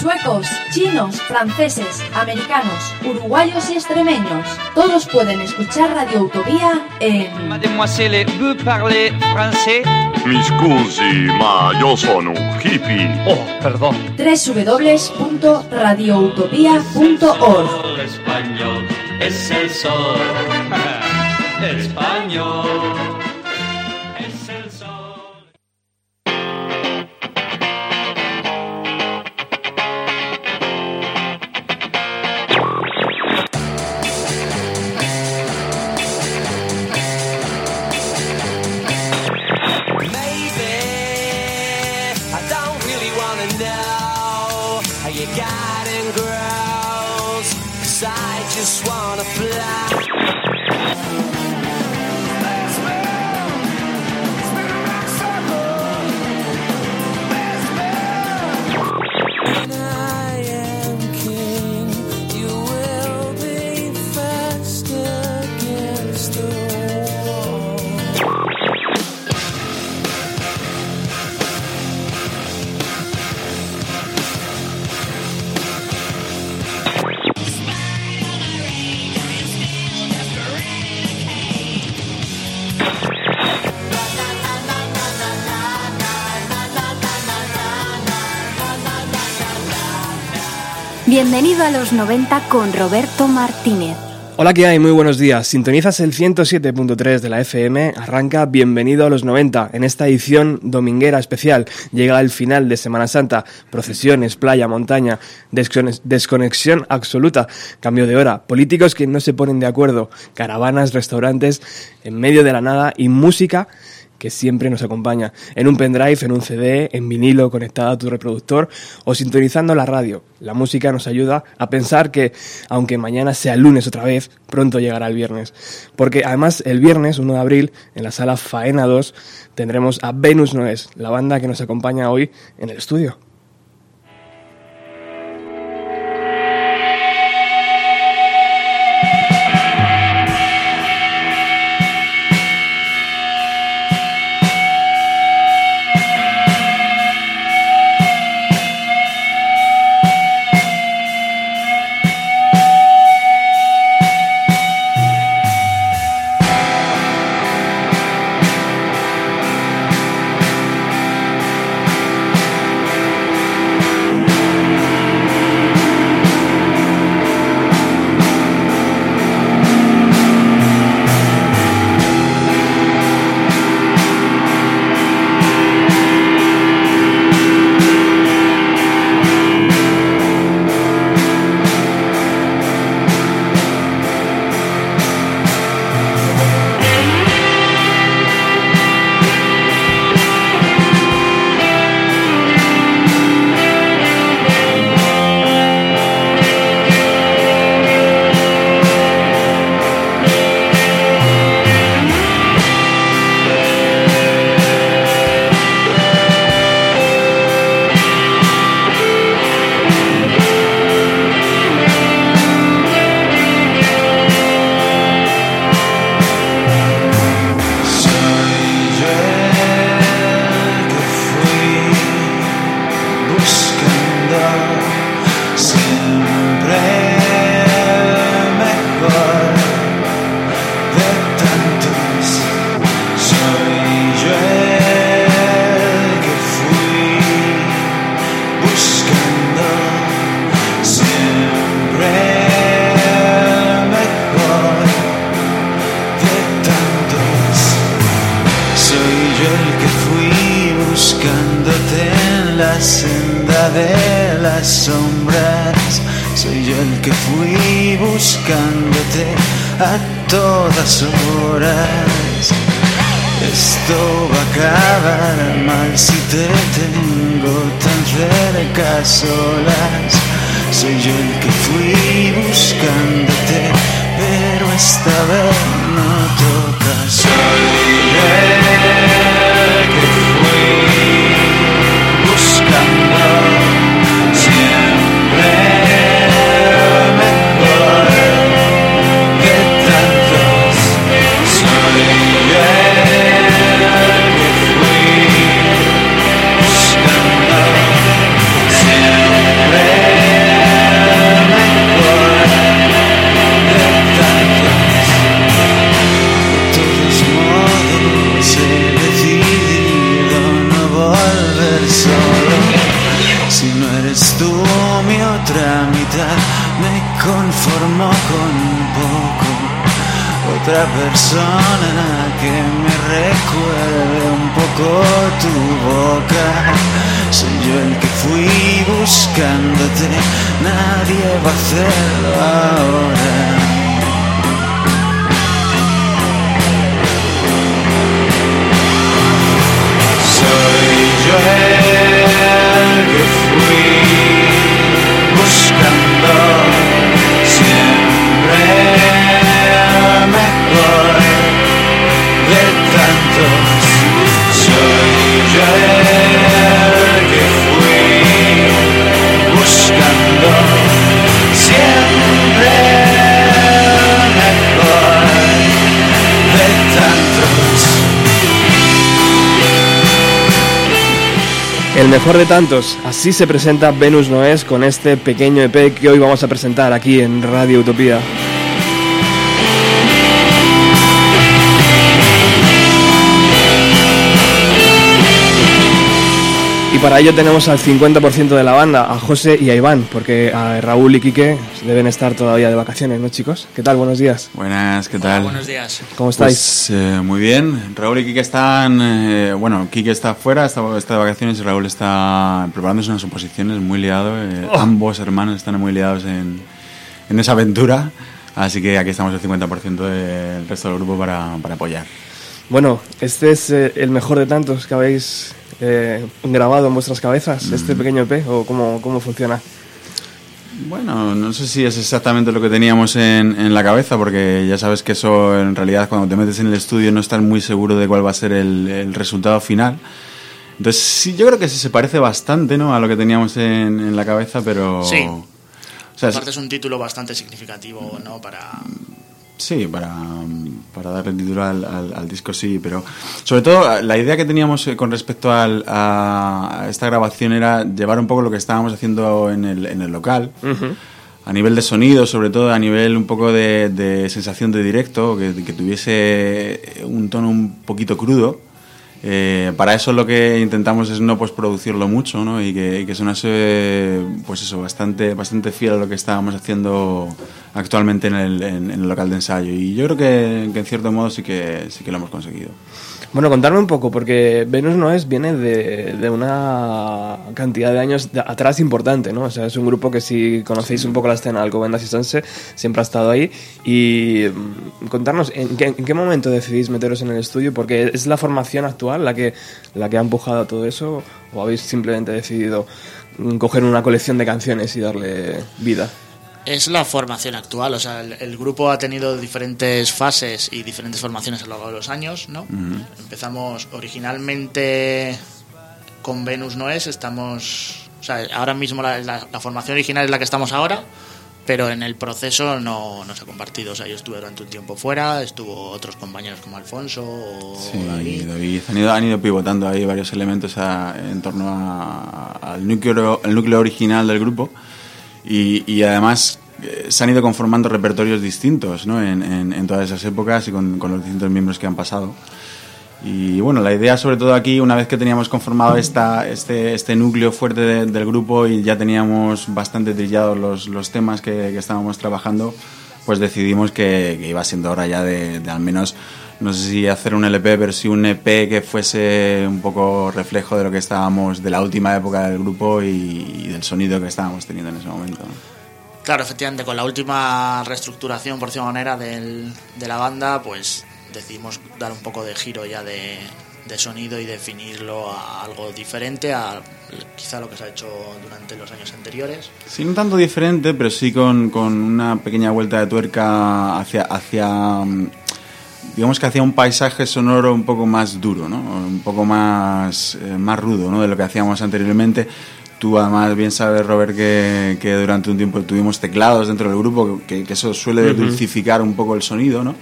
Suecos, chinos, franceses, americanos, uruguayos y extremeños. Todos pueden escuchar Radio Utopía en... Mademoiselle, vous parlez français Mi scusi, ma io sono un hippie. Oh, perdón. www.radioutopía.org español es el sol. español A los 90 con Roberto Martínez. Hola, ¿qué hay? Muy buenos días. Sintonizas el 107.3 de la FM. Arranca Bienvenido a los 90. En esta edición dominguera especial llega el final de Semana Santa. Procesiones, playa, montaña, desconex- desconexión absoluta, cambio de hora, políticos que no se ponen de acuerdo, caravanas, restaurantes en medio de la nada y música que siempre nos acompaña, en un pendrive, en un CD, en vinilo conectado a tu reproductor o sintonizando la radio. La música nos ayuda a pensar que, aunque mañana sea lunes otra vez, pronto llegará el viernes. Porque además el viernes 1 de abril, en la sala Faena 2, tendremos a Venus Noes, la banda que nos acompaña hoy en el estudio. Mejor de tantos, así se presenta Venus Noes con este pequeño EP que hoy vamos a presentar aquí en Radio Utopía. Y para ello tenemos al 50% de la banda, a José y a Iván, porque a Raúl y Quique deben estar todavía de vacaciones, ¿no chicos? ¿Qué tal? Buenos días. Buenas, ¿qué tal? Buenos días. ¿Cómo estáis? Pues, eh, muy bien. Raúl y Quique están. eh, bueno, Quique está fuera, está, está de vacaciones y Raúl está preparándose unas oposiciones, muy liado. eh, Oh. Ambos hermanos están muy liados en, en esa aventura. Así que aquí estamos el 50% del resto del grupo para, para apoyar. Bueno, este es eh, el mejor de tantos que habéis eh, grabado en vuestras cabezas, este pequeño EP, o cómo, cómo funciona. Bueno, no sé si es exactamente lo que teníamos en, en la cabeza, porque ya sabes que eso en realidad cuando te metes en el estudio no estás muy seguro de cuál va a ser el, el resultado final. Entonces, sí, yo creo que sí se parece bastante ¿no? a lo que teníamos en, en la cabeza, pero... Sí. O sea, es- Aparte es un título bastante significativo, ¿no? Para... Sí, para, para darle título al, al- al disco, sí, pero sobre todo la idea que teníamos eh, con respecto al- a esta grabación era llevar un poco lo que estábamos haciendo en el, en el local, a nivel de sonido, sobre todo a nivel un poco de, de sensación de directo, que, que tuviese un tono un poquito crudo. Eh, para eso lo que intentamos es no pues producirlo mucho ¿no? y que, y que sonase pues eso bastante bastante fiel a lo que estábamos haciendo actualmente en el, en- en el local de ensayo y yo creo que, que en cierto modo sí que sí que lo hemos conseguido Bueno, contarme un poco, porque Venus Noes viene de, de una cantidad de años de- atrás importante, ¿no? O sea, es un grupo que si conocéis un poco la escena Alcobendas y Sanse, siempre ha estado ahí. Y mm, contarnos, ¿en qué, en qué momento decidís meteros en el estudio? Porque es la formación actual la que, la que ha empujado a todo eso, o habéis simplemente decidido mm, coger una colección de canciones y darle vida. Es la formación actual, o sea, el, el grupo ha tenido diferentes fases y diferentes formaciones a lo largo de los años, ¿no? Empezamos originalmente con Venus no es, estamos, o sea, ahora mismo la, la- la formación original es la que estamos ahora, pero en el proceso no, no se ha compartido, o sea, yo estuve durante un tiempo fuera, estuvo otros compañeros como Alfonso o Sí, David. David, han ido, han ido pivotando ahí varios elementos a- en torno a- al, núcleo, al núcleo original del grupo y, además eh, se han ido conformando repertorios distintos ¿no? en, en- todas esas épocas y con, los distintos miembros que han pasado. Y bueno, la idea sobre todo aquí, una vez que teníamos conformado esta, este, este núcleo fuerte de- del grupo y ya teníamos bastante trillados los, los temas que, estábamos trabajando, pues decidimos que, iba siendo hora ya de al menos, no sé si hacer un LP, pero sí un EP que fuese un poco reflejo de lo que estábamos, de la última época del grupo y, y del sonido que estábamos teniendo en ese momento. Claro, efectivamente, con la última reestructuración, por de manera, del- de la banda, pues decidimos dar un poco de giro ya de, de sonido y definirlo a algo diferente a quizá lo que se ha hecho durante los años anteriores. Sí, no tanto diferente, pero sí con, con una pequeña vuelta de tuerca hacia, hacia mm, digamos que hacia un paisaje sonoro un poco más duro, ¿no? Un poco más, eh, más rudo, ¿no? De lo que hacíamos anteriormente. Tú además bien sabes, Robert, que, que durante un tiempo tuvimos teclados dentro del grupo, que, que eso suele Ujú. dulcificar un poco el sonido, ¿no?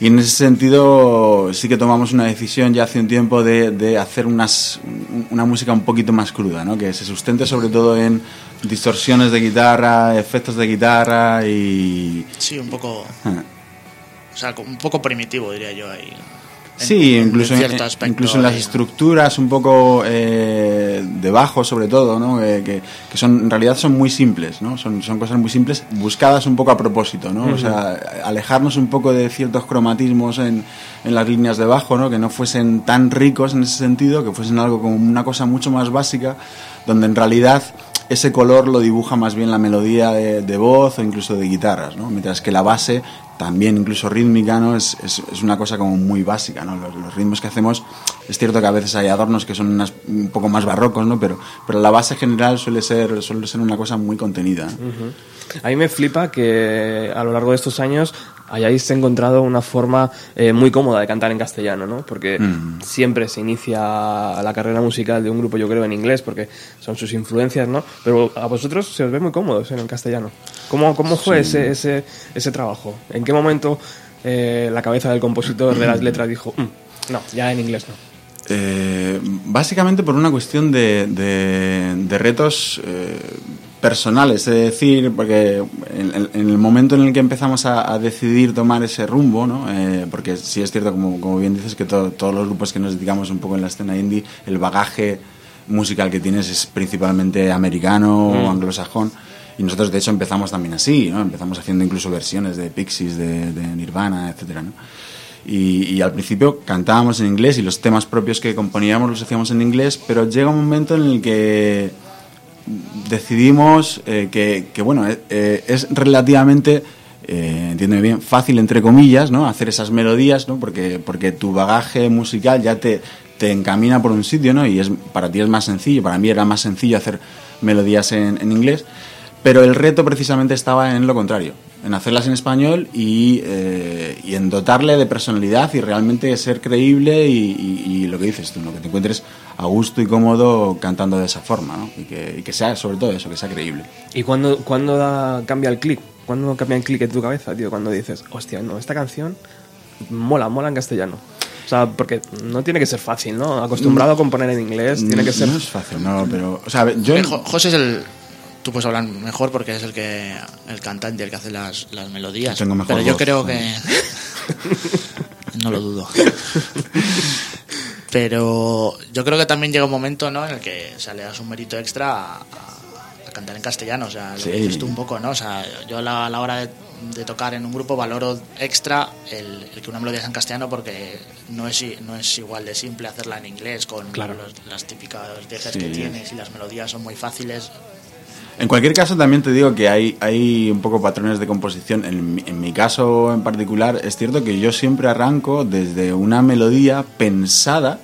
Y en ese sentido sí que tomamos una decisión ya hace un tiempo de, de hacer unas, un- una música un poquito más cruda, ¿no? Que se sustente sobre todo en distorsiones de guitarra, efectos de guitarra y... Sí, un poco, Ah. Sea, un poco primitivo, diría yo ahí. Sí, en- incluso, en, incluso en las y- estructuras un poco eh, de bajo, sobre todo, ¿no? Eh, que, que son en realidad son muy simples, ¿no? Son, son cosas muy simples buscadas un poco a propósito, ¿no? O sea, alejarnos un poco de ciertos cromatismos en, en las líneas de bajo, ¿no? Que no fuesen tan ricos en ese sentido, que fuesen algo como una cosa mucho más básica, donde en realidad ese color lo dibuja más bien la melodía de, de voz o incluso de guitarras, ¿no? Mientras que la base, también incluso rítmica, ¿no? Es, es, es una cosa como muy básica, ¿no? Los, los ritmos que hacemos, es cierto que a veces hay adornos que son unas- un poco más barrocos, ¿no? Pero, pero la base general suele ser, suele ser una cosa muy contenida. ¿no? A mí me flipa que a lo largo de estos años hayáis encontrado una forma eh, muy cómoda de cantar en castellano, ¿no? Porque Mm. siempre se inicia la carrera musical de un grupo, yo creo, en inglés, porque son sus influencias, ¿no? Pero a vosotros se os ve muy cómodos en el castellano. ¿Cómo, cómo fue ese, ese, ese trabajo? ¿En qué momento eh, la cabeza del compositor de las letras dijo, "Mm, no, ya en inglés no? Eh, básicamente por una cuestión de, de- de retos eh, personales, es decir, porque en, en- el momento en el que empezamos a, a decidir tomar ese rumbo, ¿no? Eh, porque sí es cierto, como, como bien dices, que to- todos los grupos que nos dedicamos un poco en la escena indie, el bagaje musical que tienes es principalmente americano o anglosajón. Y nosotros, de hecho, empezamos también así, ¿no? Empezamos haciendo incluso versiones de Pixies, de, Nirvana, etcétera, ¿no? Y, al principio cantábamos en inglés y los temas propios que componíamos los hacíamos en inglés, pero llega un momento en el que decidimos eh, que, que, bueno, eh, eh, es relativamente, eh, entiéndeme bien, fácil, entre comillas, ¿no? Hacer esas melodías, ¿no? Porque, porque tu bagaje musical ya te, te encamina por un sitio, ¿no? Y es, para ti es más sencillo, para mí era más sencillo hacer melodías en, en inglés, pero el reto precisamente estaba en lo contrario, en hacerlas en español y, eh, y en dotarle de personalidad y realmente ser creíble y, y- y lo que dices tú, ¿no? que te encuentres a gusto y cómodo cantando de esa forma, ¿no? y, que, y que sea sobre todo eso, que sea creíble. ¿Y cuándo, cuándo da- cambia el clic? ¿Cuándo cambia el clic en tu cabeza, tío? Cuando dices, hostia, no, esta canción mola, mola en castellano. O sea, porque no tiene que ser fácil, ¿no? Acostumbrado a componer en inglés, tiene que ser... No es fácil, no, pero... O sea, yo... Jo- José es el. Tú puedes hablar mejor porque es el que el cantante, el que hace las, las melodías. Tengo mejor Pero yo voz, creo ¿no? que. no lo dudo. Pero yo creo que también llega un momento ¿no? en el que o sea, le das un mérito extra a, cantar en castellano. O sea, lo Sí. que dices tú un poco, ¿no? O sea, yo a la, a la hora de, de tocar en un grupo valoro extra el, el que una melodía sea en castellano porque no es, i- no es igual de simple hacerla en inglés con Claro. los- las típicas dejes Sí. que tienes y las melodías son muy fáciles. En cualquier caso, también te digo que hay, hay un poco patrones de composición. En en mi caso en particular, es cierto que yo siempre arranco desde una melodía pensada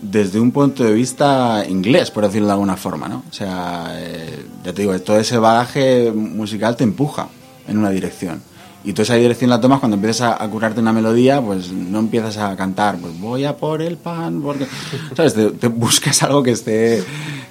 desde un punto de vista inglés, por decirlo de alguna forma, ¿no? O sea, eh, ya te digo, todo ese bagaje musical te empuja en una dirección. Y tú esa dirección la tomas cuando empiezas a, a curarte una melodía, pues no empiezas a cantar, pues voy a por el pan, porque, ¿sabes? Te buscas algo que esté,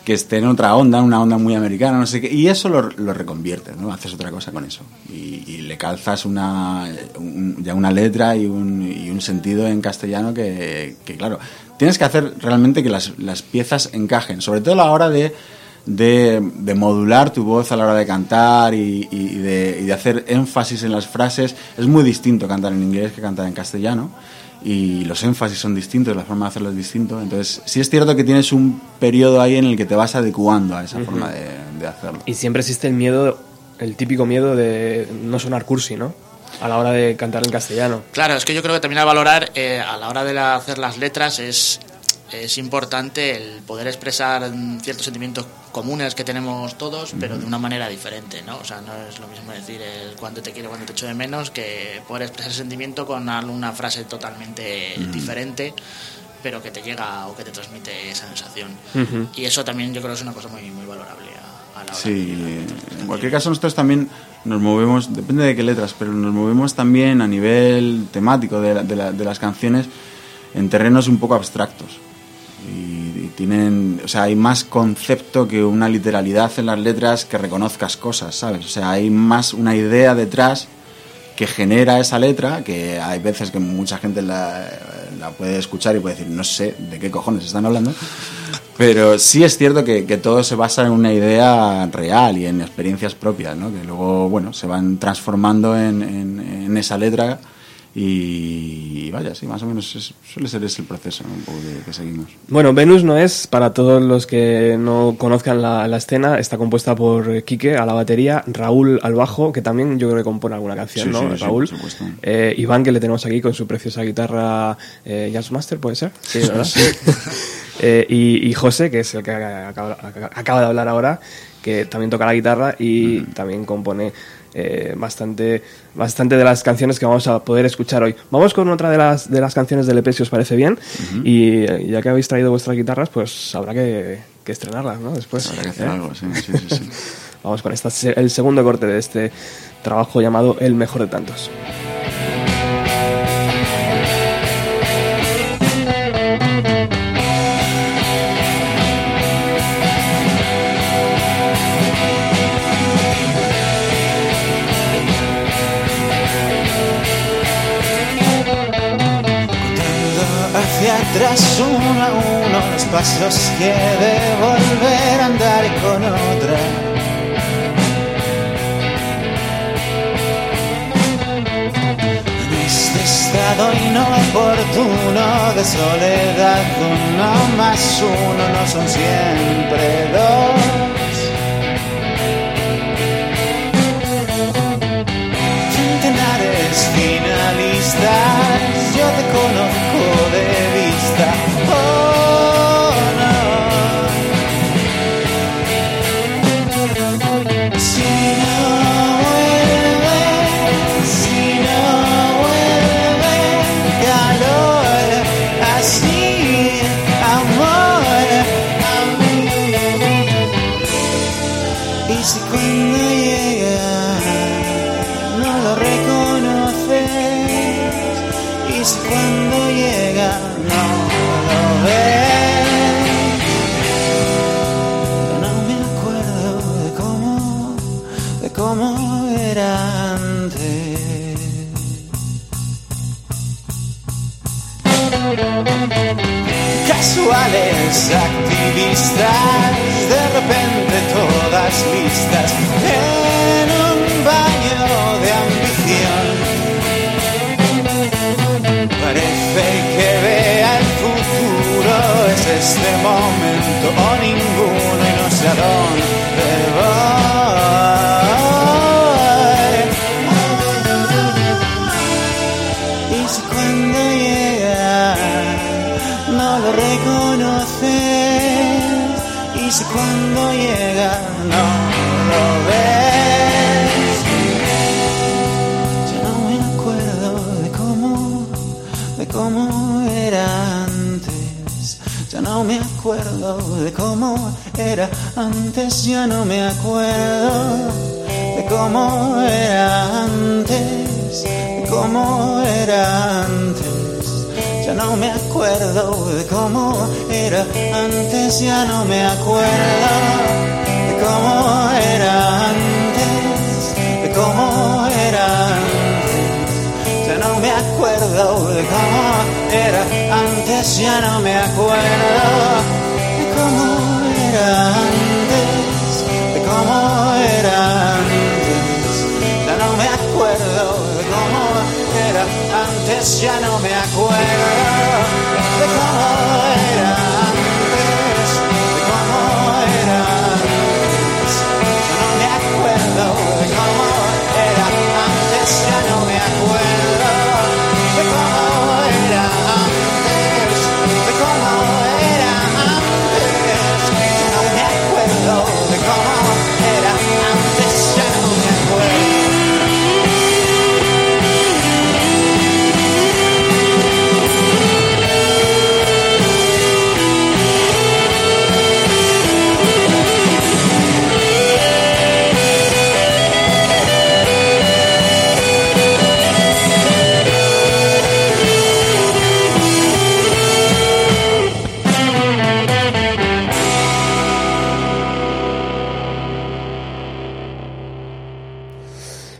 que esté en otra onda, una onda muy americana, no sé qué, y eso lo, lo reconviertes, ¿no? Haces otra cosa con eso. Y, le calzas una, un- ya una letra y un, sentido en castellano que, claro, tienes que hacer realmente que las, las piezas encajen, sobre todo a la hora de de, modular tu voz a la hora de cantar y, y de hacer énfasis en las frases. Es muy distinto cantar en inglés que cantar en castellano y los énfasis son distintos, la forma de hacerlo es distinto. Entonces, sí es cierto que tienes un periodo ahí en el que te vas adecuando a esa forma de, de hacerlo. Y siempre existe el miedo, el típico miedo de no sonar cursi, ¿no? A la hora de cantar en castellano. Claro, es que yo creo que también a valorar eh, a la hora de la- hacer las letras es, es importante el poder expresar ciertos sentimientos comunes que tenemos todos, pero de una manera diferente, ¿no? O sea, no es lo mismo decir el cuánto te quiero, cuánto te echo de menos, que poder expresar ese sentimiento con alguna frase totalmente diferente, pero que te llega o que te transmite esa sensación. Y eso también yo creo que es una cosa muy, muy valorable a, a la hora Sí, de- en cualquier caso nosotros también nos movemos, depende de qué letras, pero nos movemos también a nivel temático de, la- de la- de las canciones en terrenos un poco abstractos. Y, tienen, o sea, hay más concepto que una literalidad en las letras que reconozcas cosas, ¿sabes? O sea, hay más una idea detrás que genera esa letra, que hay veces que mucha gente la, puede escuchar y puede decir, no sé de qué cojones están hablando, pero sí es cierto que, todo se basa en una idea real y en experiencias propias, ¿no? que luego bueno, se van transformando en esa letra Y vaya, sí, más o menos es- suele ser ese el proceso ¿no? un poco que, que seguimos. Bueno, Venus no es, para todos los que no conozcan la, la escena, está compuesta por Quique a la batería, Raúl al bajo, que también yo creo que compone alguna canción, Sí, ¿no? sí, sí, Raúl. por supuesto. Eh, Iván, que le tenemos aquí con su preciosa guitarra eh, Jazzmaster, ¿puede ser? Sí, ¿verdad? Eh, y, y José, que es el que acaba, acaba de hablar ahora, que también toca la guitarra y también compone eh, bastante, bastante de las canciones que vamos a poder escuchar hoy. Vamos con otra de las, de las canciones del EP, si os parece bien. Y eh, ya que habéis traído vuestras guitarras, pues habrá que, que estrenarlas, ¿no? Después. Habrá que hacer ¿eh? algo, sí, sí, sí, sí. Vamos con esta, el segundo corte de este trabajo llamado El mejor de tantos. Atrás uno a uno los pasos que de volver a andar con otra. Este estado inoportuno de soledad, uno más uno no son siempre dos. Centenares finalistas, yo te conozco activistas, de repente todas listas en un baño de ambición. Parece que vea el futuro, es este momento o ninguno y no sé a dónde voy. Y si cuando llega no lo reconoces si cuando llega no lo ves. Ya no me acuerdo de cómo de cómo era antes. Ya no me acuerdo de cómo era antes. Ya no me acuerdo de cómo era antes de cómo era antes. Ya no me acuerdo de cómo era antes, ya no me acuerdo de cómo era antes, de cómo era antes. Ya no me acuerdo de cómo era antes, ya no me acuerdo de cómo era antes, de cómo era antes. Ya no me acuerdo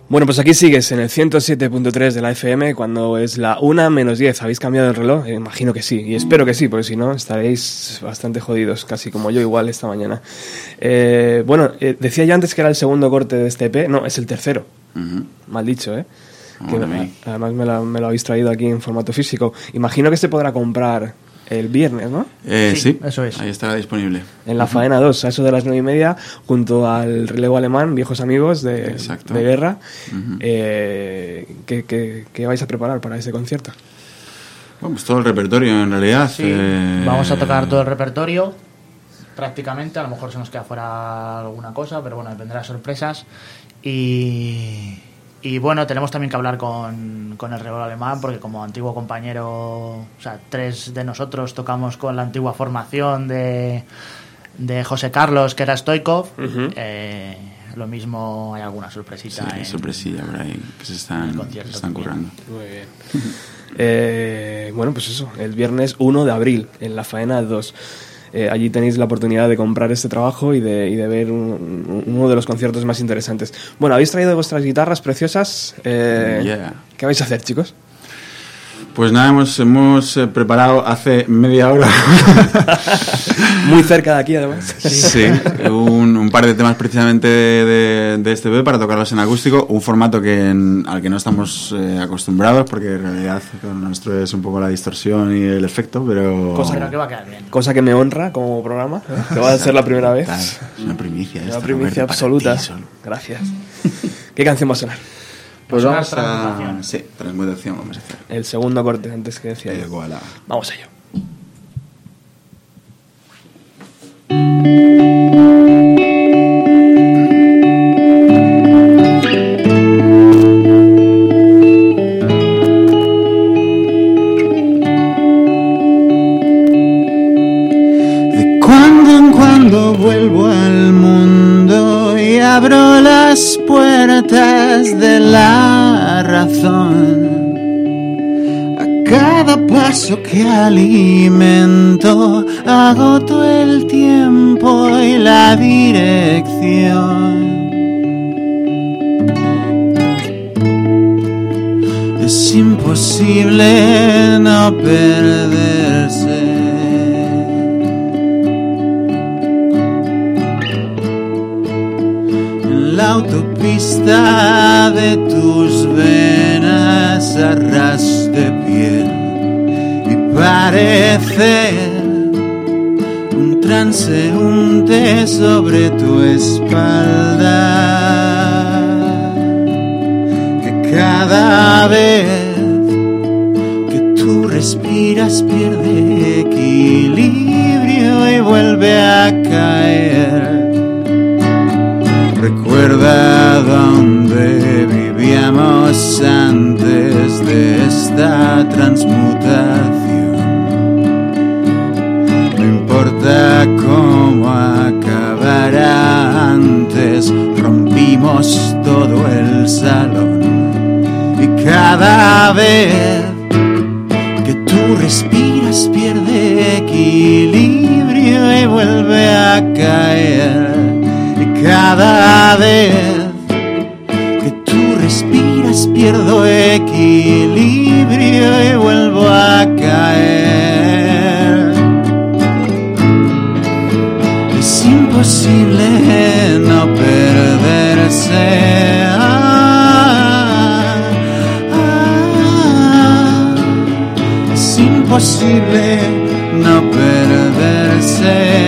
Bueno, pues aquí sigues en el 107.3 de la FM cuando es la 1 menos 10. ¿Habéis cambiado el reloj? Eh, imagino que sí, y espero que sí, porque si no estaréis bastante jodidos, casi como yo igual esta mañana. Eh, bueno, eh, decía yo antes que era el segundo corte de este EP. No, es el tercero. Mal dicho, ¿eh? que además me, la- me lo habéis traído aquí en formato físico. Imagino que se podrá comprar el viernes, ¿no? Eh, Sí, sí, eso es. Ahí estará disponible. En la faena 2, a eso de las 9 y media, junto al relevo alemán, viejos amigos de, de guerra. Ujú. Eh, ¿qué, qué, qué vais a preparar para ese concierto? Bueno, pues todo el repertorio en realidad. Sí, eh, vamos a tocar todo el repertorio prácticamente, a lo mejor se nos queda fuera alguna cosa, pero bueno, vendrá sorpresas. Y, y bueno, tenemos también que hablar con, con el Rebelo Alemán, porque como antiguo compañero, o sea, tres de nosotros tocamos con la antigua formación de, de José Carlos, que era Stoikov. Eh, lo mismo hay alguna sorpresita. Sí, en- sorpresilla por ahí que se están, se están currando. Muy bien. Eh, bueno, pues eso, el viernes 1 de abril, en la faena 2. Eh, allí tenéis la oportunidad de comprar este trabajo y de, y de ver un- un- uno de los conciertos más interesantes. Bueno, habéis traído vuestras guitarras preciosas. Eh, Yeah. ¿Qué vais a hacer, chicos? Pues nada, hemos, hemos eh, preparado hace media hora Muy cerca de aquí, además. sí, un, un par de temas precisamente de, de este EP para tocarlos en acústico, un formato que en- al que no estamos eh, acostumbrados porque en realidad lo nuestro es un poco la distorsión y el efecto, pero... Cosa Creo que va a quedar bien. Cosa que me honra como programa, que va a ser la primera vez. Es una primicia. Una primicia Roberto, absoluta. ti. Gracias. ¿Qué canción va a sonar? Pues vamos a... Transmutación. Sí, transmutación vamos a hacer. El segundo corte, antes que decía Eh. Vamos a ello. De de la razón. A cada paso que alimento, agoto el tiempo y la dirección. Es imposible no perderse. En la autopista de tus venas a de piel y parece un transeúnte sobre tu espalda que cada vez que tú respiras pierde equilibrio y vuelve a caer. Recuerda dónde vivíamos antes de esta transmutación. No importa cómo acabará antes, rompimos todo el salón. Y cada vez que tú respiras pierde equilibrio y vuelve a caer. Cada vez que tú respiras pierdo equilibrio y vuelvo a caer. Es imposible no perderse. Es imposible no perderse.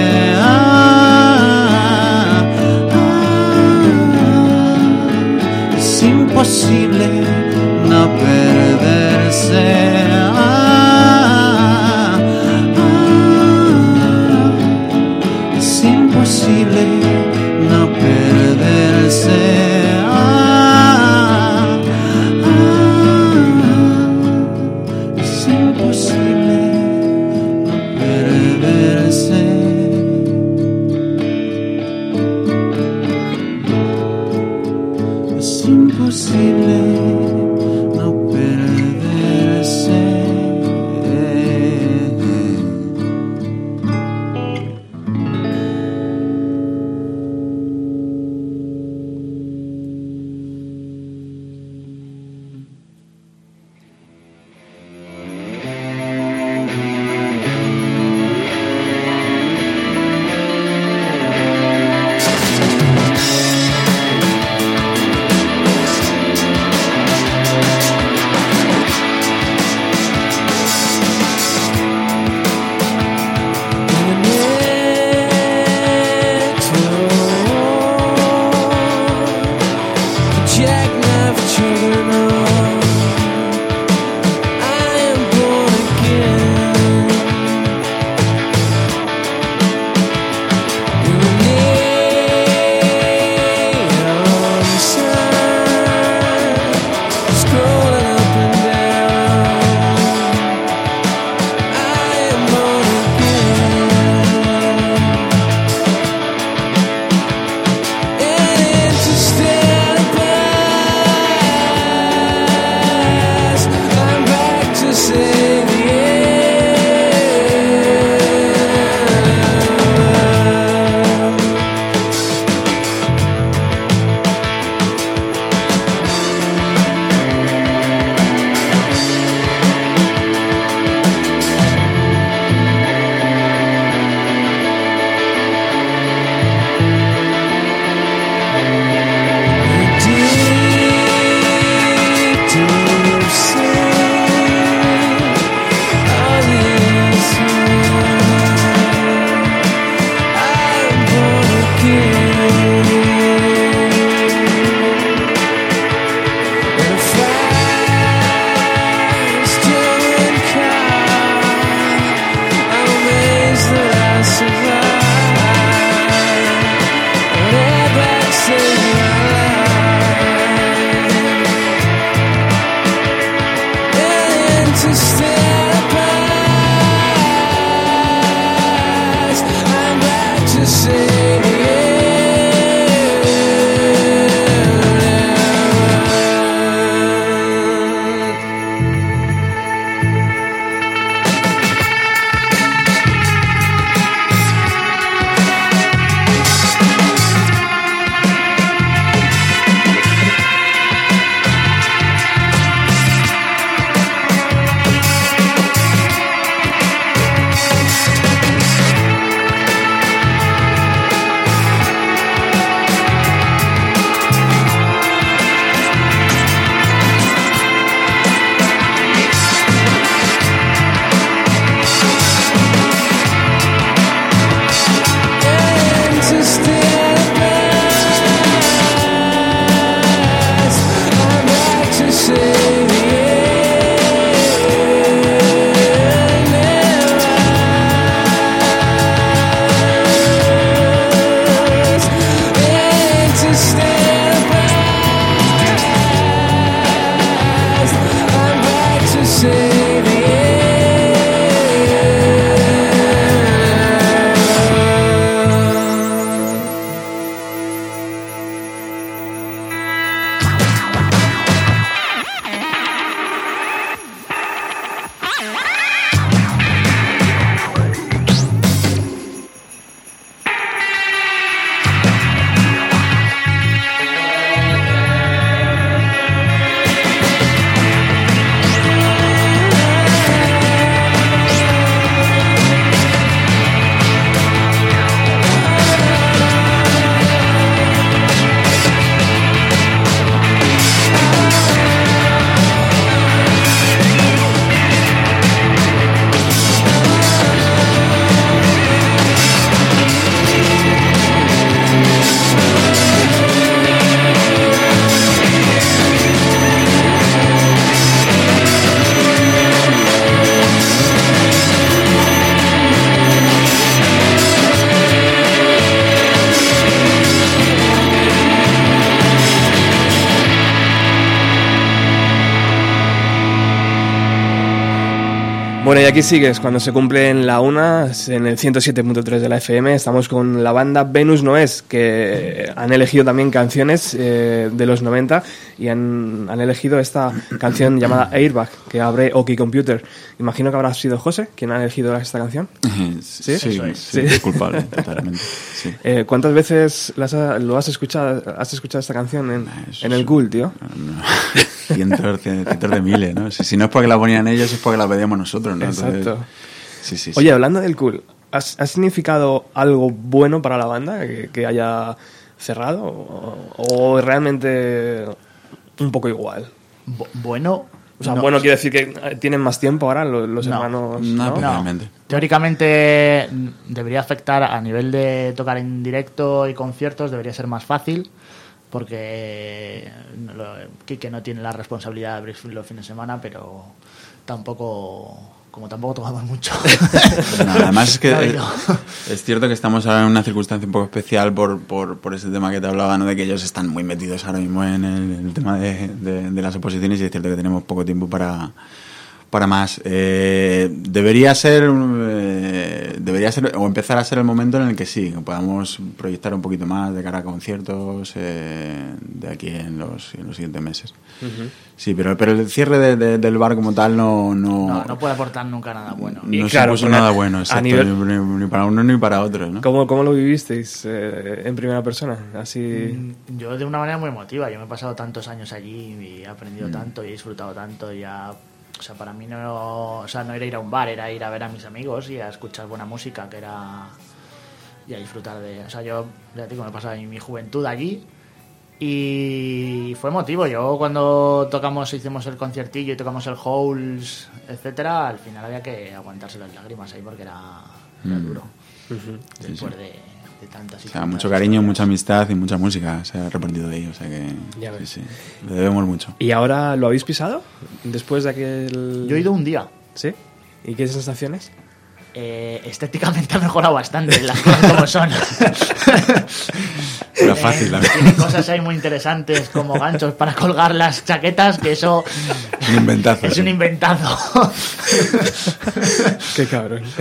Bueno, y aquí sigues, cuando se cumple en la una, en el 107.3 de la FM, estamos con la banda Venus Noes, que han elegido también canciones eh, de los 90 y han, han elegido esta canción llamada Airbag, que abre Oki Computer. Imagino que habrá sido José quien ha elegido esta canción. Sí, ¿Sí? sí, es. sí, Sí. culpable, totalmente. Sí. Eh, ¿Cuántas veces las ha- lo has escuchado, has escuchado esta canción en, eso en el cool, tío? cientos, cientos de miles, ¿no? Si, si no es porque la ponían ellos, es porque la pedíamos nosotros, ¿no? Entonces, Exacto. sí, sí, sí. Oye, hablando del cool, ¿has- ¿ha significado algo bueno para la banda que, que haya cerrado? ¿O, o realmente un poco igual? Bu- bueno. O sea, no. bueno, quiere decir que eh, tienen más tiempo ahora los, los No. hermanos. No. Teóricamente debería afectar a nivel de tocar en directo y conciertos, debería ser más fácil, porque Quique no tiene la responsabilidad de abrir los fines de semana, pero tampoco, como tampoco tocamos mucho. No, además es que es, cierto que estamos ahora en una circunstancia un poco especial por, por, por ese tema que te hablaba, ¿no? de que ellos están muy metidos ahora mismo en el, tema de, de- de las oposiciones y es cierto que tenemos poco tiempo para, para más. Eh, debería ser eh, debería ser o empezar a ser el momento en el que sí, que podamos proyectar un poquito más de cara a conciertos eh, de aquí en los, en los siguientes meses. Sí, pero, pero el cierre de- de- del bar como tal no, no, No, no puede aportar nunca nada bueno. no Y claro, supuso porque nada bueno, exacto, nivel- ni, para uno ni para otro, ¿no? ¿Cómo, cómo lo vivisteis eh, en primera persona? Así. Mm, Yo de una manera muy emotiva, yo me he pasado tantos años allí y he aprendido Mm. tanto y he disfrutado tanto y ya, o sea, para mí no, o sea, no era ir a un bar, era ir a ver a mis amigos y a escuchar buena música, que era y a disfrutar de, o sea, yo ya te digo, me he pasado mi juventud allí y fue emotivo. Yo cuando tocamos, hicimos el conciertillo y tocamos el Holes, etcétera, al final había que aguantarse las lágrimas ahí porque era, era Mm. duro. Sí, Después sí. de, de tantas y O sea, tantas mucho cariño, historias. mucha amistad y mucha música se ha repartido de ahí, o sea que Ya sí, ves. sí, le debemos mucho. ¿Y ahora lo habéis pisado? Después de aquel. Yo he ido un día. ¿Sí? ¿Y qué sensaciones? eh, estéticamente ha mejorado bastante las cosas como son. Era fácil, la verdad. Tiene cosas ahí muy interesantes como ganchos para colgar las chaquetas, que eso Es un inventazo. es sí. un inventazo. Qué cabrón.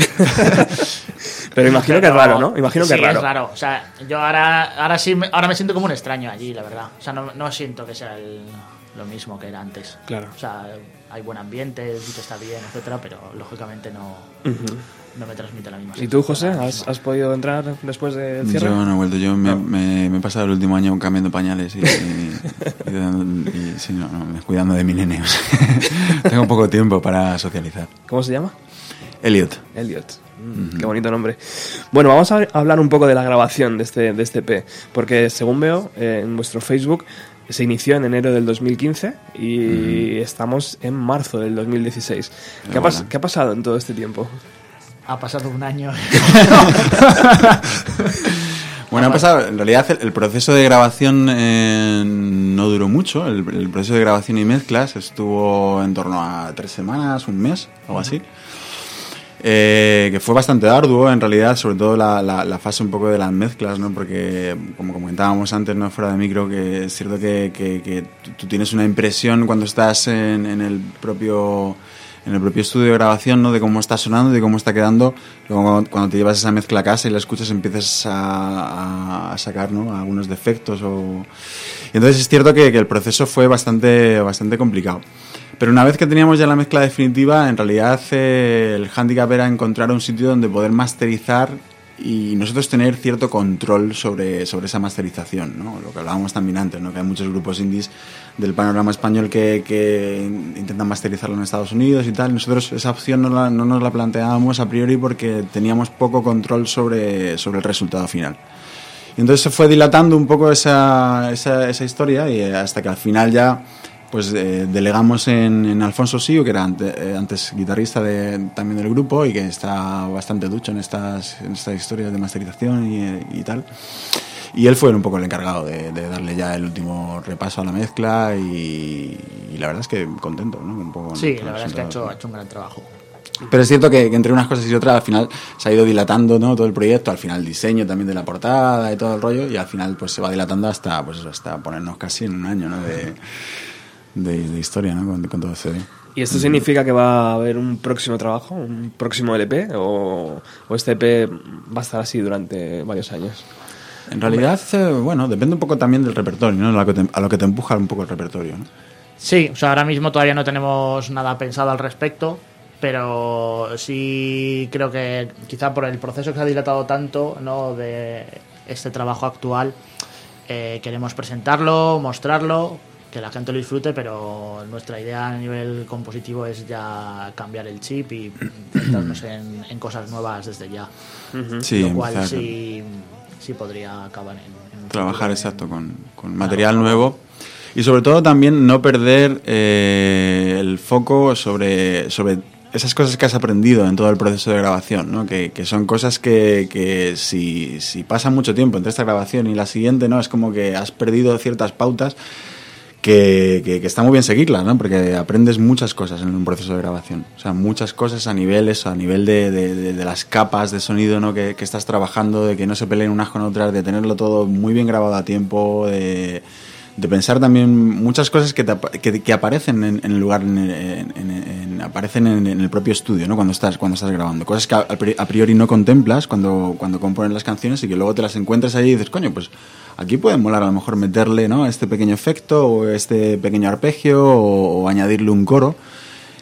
Pero imagino que es raro, ¿no? Imagino que sí, es raro. O sea, yo ahora, ahora sí, me, ahora me siento como un extraño allí, la verdad. O sea, no, no siento que sea el- lo mismo que era antes. Claro. O sea, hay buen ambiente, el sitio está bien, etcétera, pero lógicamente no, no me transmite la misma ¿Y tú, José? ¿Has, has podido entrar después del cierre? Yo no he vuelto, yo me, me- me he pasado el último año cambiando pañales y, y- y y- sí, no, no, cuidando de mi nene. tengo poco tiempo para socializar. ¿Cómo se llama? Elliot. Elliot. Mm, Qué bonito nombre. Bueno, vamos a hablar un poco de la grabación de este, de este EP, porque según veo eh, en vuestro Facebook se inició en enero del 2015 y estamos en marzo del 2016. ¿Qué ha, qué pasado en todo este tiempo? Ha pasado un año. Bueno, ha pasado, en realidad el, el proceso de grabación eh, no duró mucho, el, el proceso de grabación y mezclas estuvo en torno a tres semanas, un mes, algo así. Eh, que fue bastante arduo en realidad, sobre todo la, la- la fase un poco de las mezclas, ¿no? porque como comentábamos antes, no fuera de micro, que es cierto que, que- que tú- tienes una impresión cuando estás en, en el propio en el propio estudio de grabación, ¿no? De cómo está sonando, de cómo está quedando. Luego cuando, te llevas esa mezcla a casa y la escuchas empiezas a, a- a sacar, ¿no? Algunos defectos o... Entonces es cierto que, que el proceso fue bastante, bastante complicado. Pero una vez que teníamos ya la mezcla definitiva, en realidad eh, el hándicap era encontrar un sitio donde poder masterizar y nosotros tener cierto control sobre, sobre esa masterización, ¿no? Lo que hablábamos también antes, ¿no? Que hay muchos grupos indies del panorama español que, que intentan masterizarlo en Estados Unidos y tal. Nosotros esa opción no, la- no nos la planteábamos a priori porque teníamos poco control sobre, sobre el resultado final. Y entonces se fue dilatando un poco esa, esa, esa historia y eh, hasta que al final ya pues eh, delegamos en, en Alfonso Siu, que era ante- eh, antes guitarrista de- también del grupo y que está bastante ducho en estas, en estas historias de masterización y, eh, y tal. Y él fue un poco el encargado de, de darle ya el último repaso a la mezcla y, y la verdad es que contento, ¿no? Un poco Sí, la verdad es que ha hecho, ha hecho un gran trabajo. Pero es cierto que, que entre unas cosas y otras al final se ha ido dilatando ¿no? todo el proyecto, al final el diseño también de la portada y todo el rollo, y al final pues se va dilatando hasta pues eso, hasta ponernos casi en un año ¿no? de, de, de historia ¿no? con, con todo CD. ¿Y esto significa que va a haber un próximo trabajo, un próximo LP? ¿O, o este EP va a estar así durante varios años? En realidad, eh, bueno, depende un poco también del repertorio, ¿no? a, lo que te, a lo que te empuja un poco el repertorio. ¿no? Sí, o sea, ahora mismo todavía no tenemos nada pensado al respecto, pero sí creo que quizá por el proceso que se ha dilatado tanto ¿no? de este trabajo actual, eh, queremos presentarlo, mostrarlo, que la gente lo disfrute, pero nuestra idea a nivel compositivo es ya cambiar el chip y centrarnos en, en cosas nuevas desde ya. Sí, lo cual empezar- sí, sí podría acabar en, en trabajar futuro exacto en- con, con material nuevo y sobre todo también no perder eh, el foco sobre, sobre esas cosas que has aprendido en todo el proceso de grabación, ¿no? que, que son cosas que, que si, si pasa mucho tiempo entre esta grabación y la siguiente, ¿no? es como que has perdido ciertas pautas que, que- que está muy bien seguirlas, ¿no? porque aprendes muchas cosas en un proceso de grabación. O sea, muchas cosas a niveles, a nivel de, de- de- de las capas de sonido ¿no? que, que estás trabajando, de que no se peleen unas con otras, de tenerlo todo muy bien grabado a tiempo, de, de pensar también muchas cosas que, te que, que aparecen en, en el lugar, en, en- en- en- aparecen en, el propio estudio, ¿no? Cuando estás, cuando estás grabando. Cosas que a, a pri- a priori no contemplas cuando, cuando componen las canciones y que luego te las encuentras ahí y dices, coño, pues aquí puede molar a lo mejor meterle, ¿no? Este pequeño efecto o este pequeño arpegio o añadirle un coro.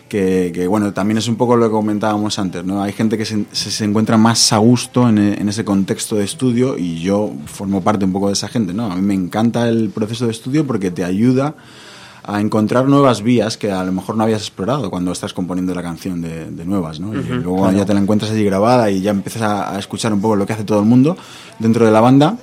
Que, que, bueno, también es un poco lo que comentábamos antes, ¿no? Hay gente que se, se- encuentra más a gusto en, en ese contexto de estudio y yo formo parte un poco de esa gente, ¿no? A mí me encanta el proceso de estudio porque te ayuda a encontrar nuevas vías que a lo mejor no habías explorado cuando estás componiendo la canción de, de nuevas, ¿no? Y luego claro. ya te la encuentras allí grabada y ya empiezas a, a escuchar un poco lo que hace todo el mundo dentro de la banda.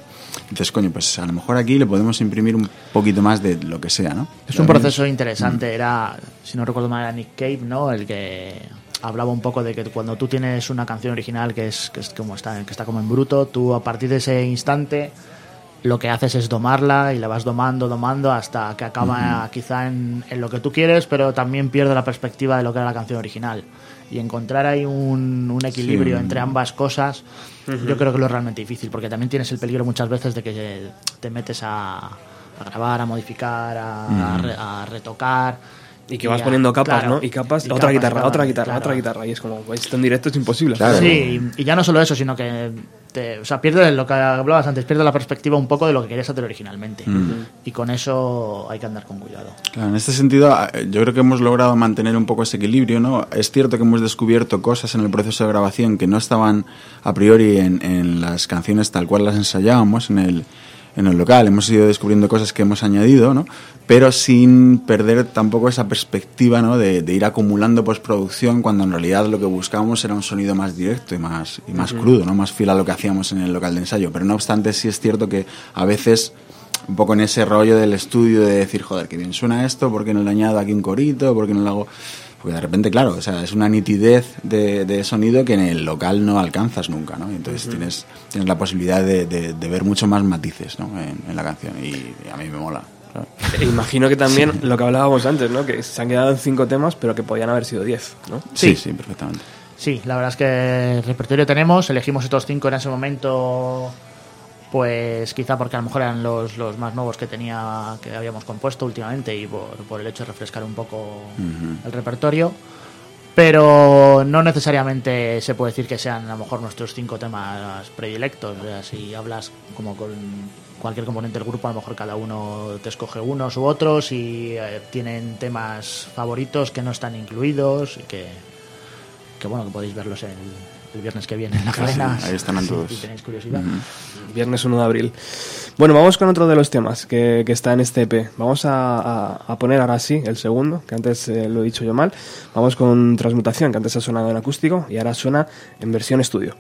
Dices, coño, pues a lo mejor aquí le podemos imprimir un poquito más de lo que sea, ¿no? Es un proceso interesante. Era, si no recuerdo mal, era Nick Cave, ¿no? El que hablaba un poco de que cuando tú tienes una canción original que es, que es como está, que está como en bruto, tú a partir de ese instante lo que haces es domarla y la vas domando, domando hasta que acaba quizá en, en lo que tú quieres, pero también pierde la perspectiva de lo que era la canción original. Y encontrar ahí un, un equilibrio Sí. entre ambas cosas, yo creo que lo es realmente difícil, porque también tienes el peligro muchas veces de que te metes a, a grabar, a modificar, a, a re- a retocar. Y que vas a- poniendo capas, claro, ¿no? Y capas, y otra capas, guitarra, capas, otra guitarra, claro. otra guitarra. Y es como, esto en directo es imposible. Sí, y, y ya no solo eso, sino que te, o sea, pierdes lo que hablabas antes, pierdes la perspectiva un poco de lo que querías hacer originalmente. Y con eso hay que andar con cuidado. Claro, en este sentido, yo creo que hemos logrado mantener un poco ese equilibrio, ¿no? Es cierto que hemos descubierto cosas en el proceso de grabación que no estaban a priori en, en las canciones tal cual las ensayábamos en el, en el local. Hemos ido descubriendo cosas que hemos añadido, ¿no? Pero sin perder tampoco esa perspectiva, ¿no? De, de ir acumulando postproducción cuando en realidad lo que buscábamos era un sonido más directo y más, y más crudo, ¿no? Más fiel a lo que hacíamos en el local de ensayo. Pero no obstante, sí es cierto que a veces un poco en ese rollo del estudio de decir, joder, que bien suena esto, ¿por qué no le añado aquí un corito? ¿Por qué no le hago...? Porque de repente, claro, o sea, es una nitidez de, de sonido que en el local no alcanzas nunca, ¿no? Entonces tienes, tienes la posibilidad de, de- de ver mucho más matices, ¿no? En, en la canción y, a mí me mola. ¿sabes? E imagino que también lo que hablábamos antes, ¿no? Que se han quedado en cinco temas, pero que podían haber sido diez, ¿no? Sí. sí, perfectamente. Sí, la verdad es que el repertorio tenemos, elegimos estos cinco en ese momento, pues quizá porque a lo mejor eran los, los más nuevos que tenía, que habíamos compuesto últimamente y por, por el hecho de refrescar un poco el repertorio. Pero no necesariamente se puede decir que sean a lo mejor nuestros cinco temas predilectos. O sea, si hablas como con cualquier componente del grupo, a lo mejor cada uno te escoge unos u otros y eh, tienen temas favoritos que no están incluidos y que, que bueno, que podéis verlos el, el viernes que viene en la sí, cadena. ahí estarán todos. Si tenéis curiosidad. Viernes 1 de abril. Bueno, vamos con otro de los temas que, que está en este EP. Vamos a, a- a poner ahora sí el segundo, que antes eh, lo he dicho yo mal. Vamos con Transmutación, que antes ha sonado en acústico y ahora suena en versión estudio.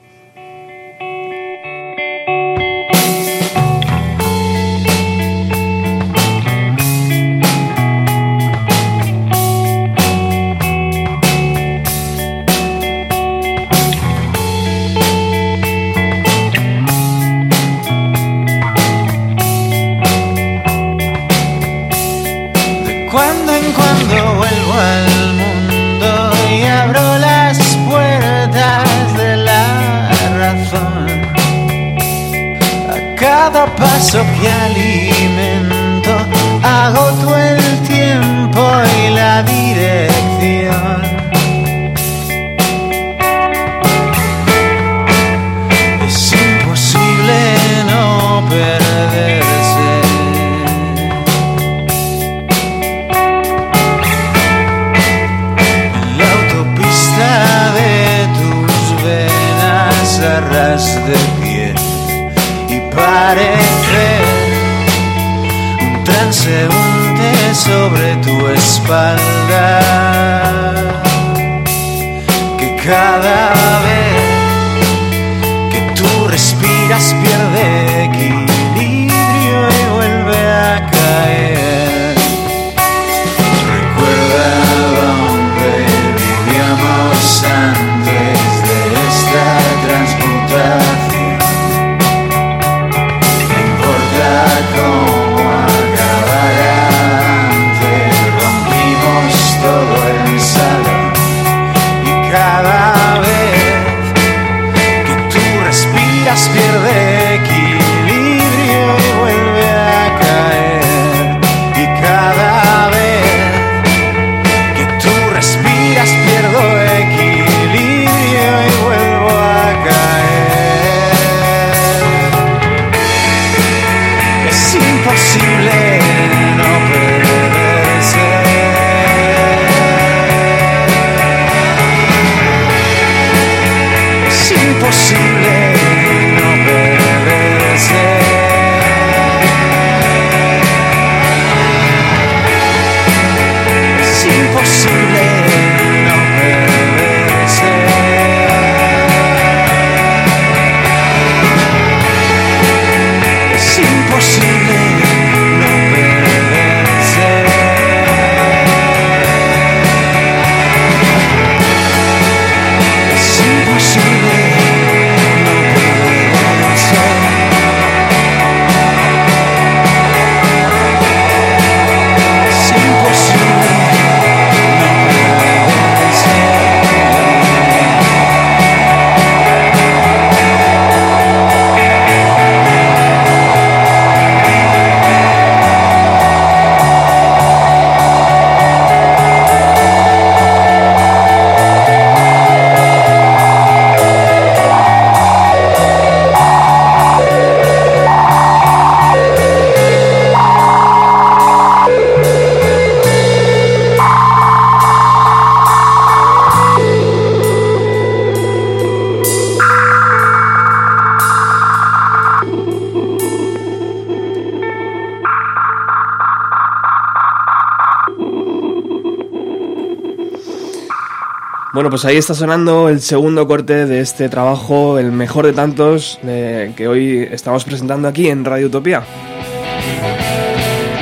Pues ahí está sonando el segundo corte de este trabajo, el mejor de tantos eh, que hoy estamos presentando aquí en Radio Utopía.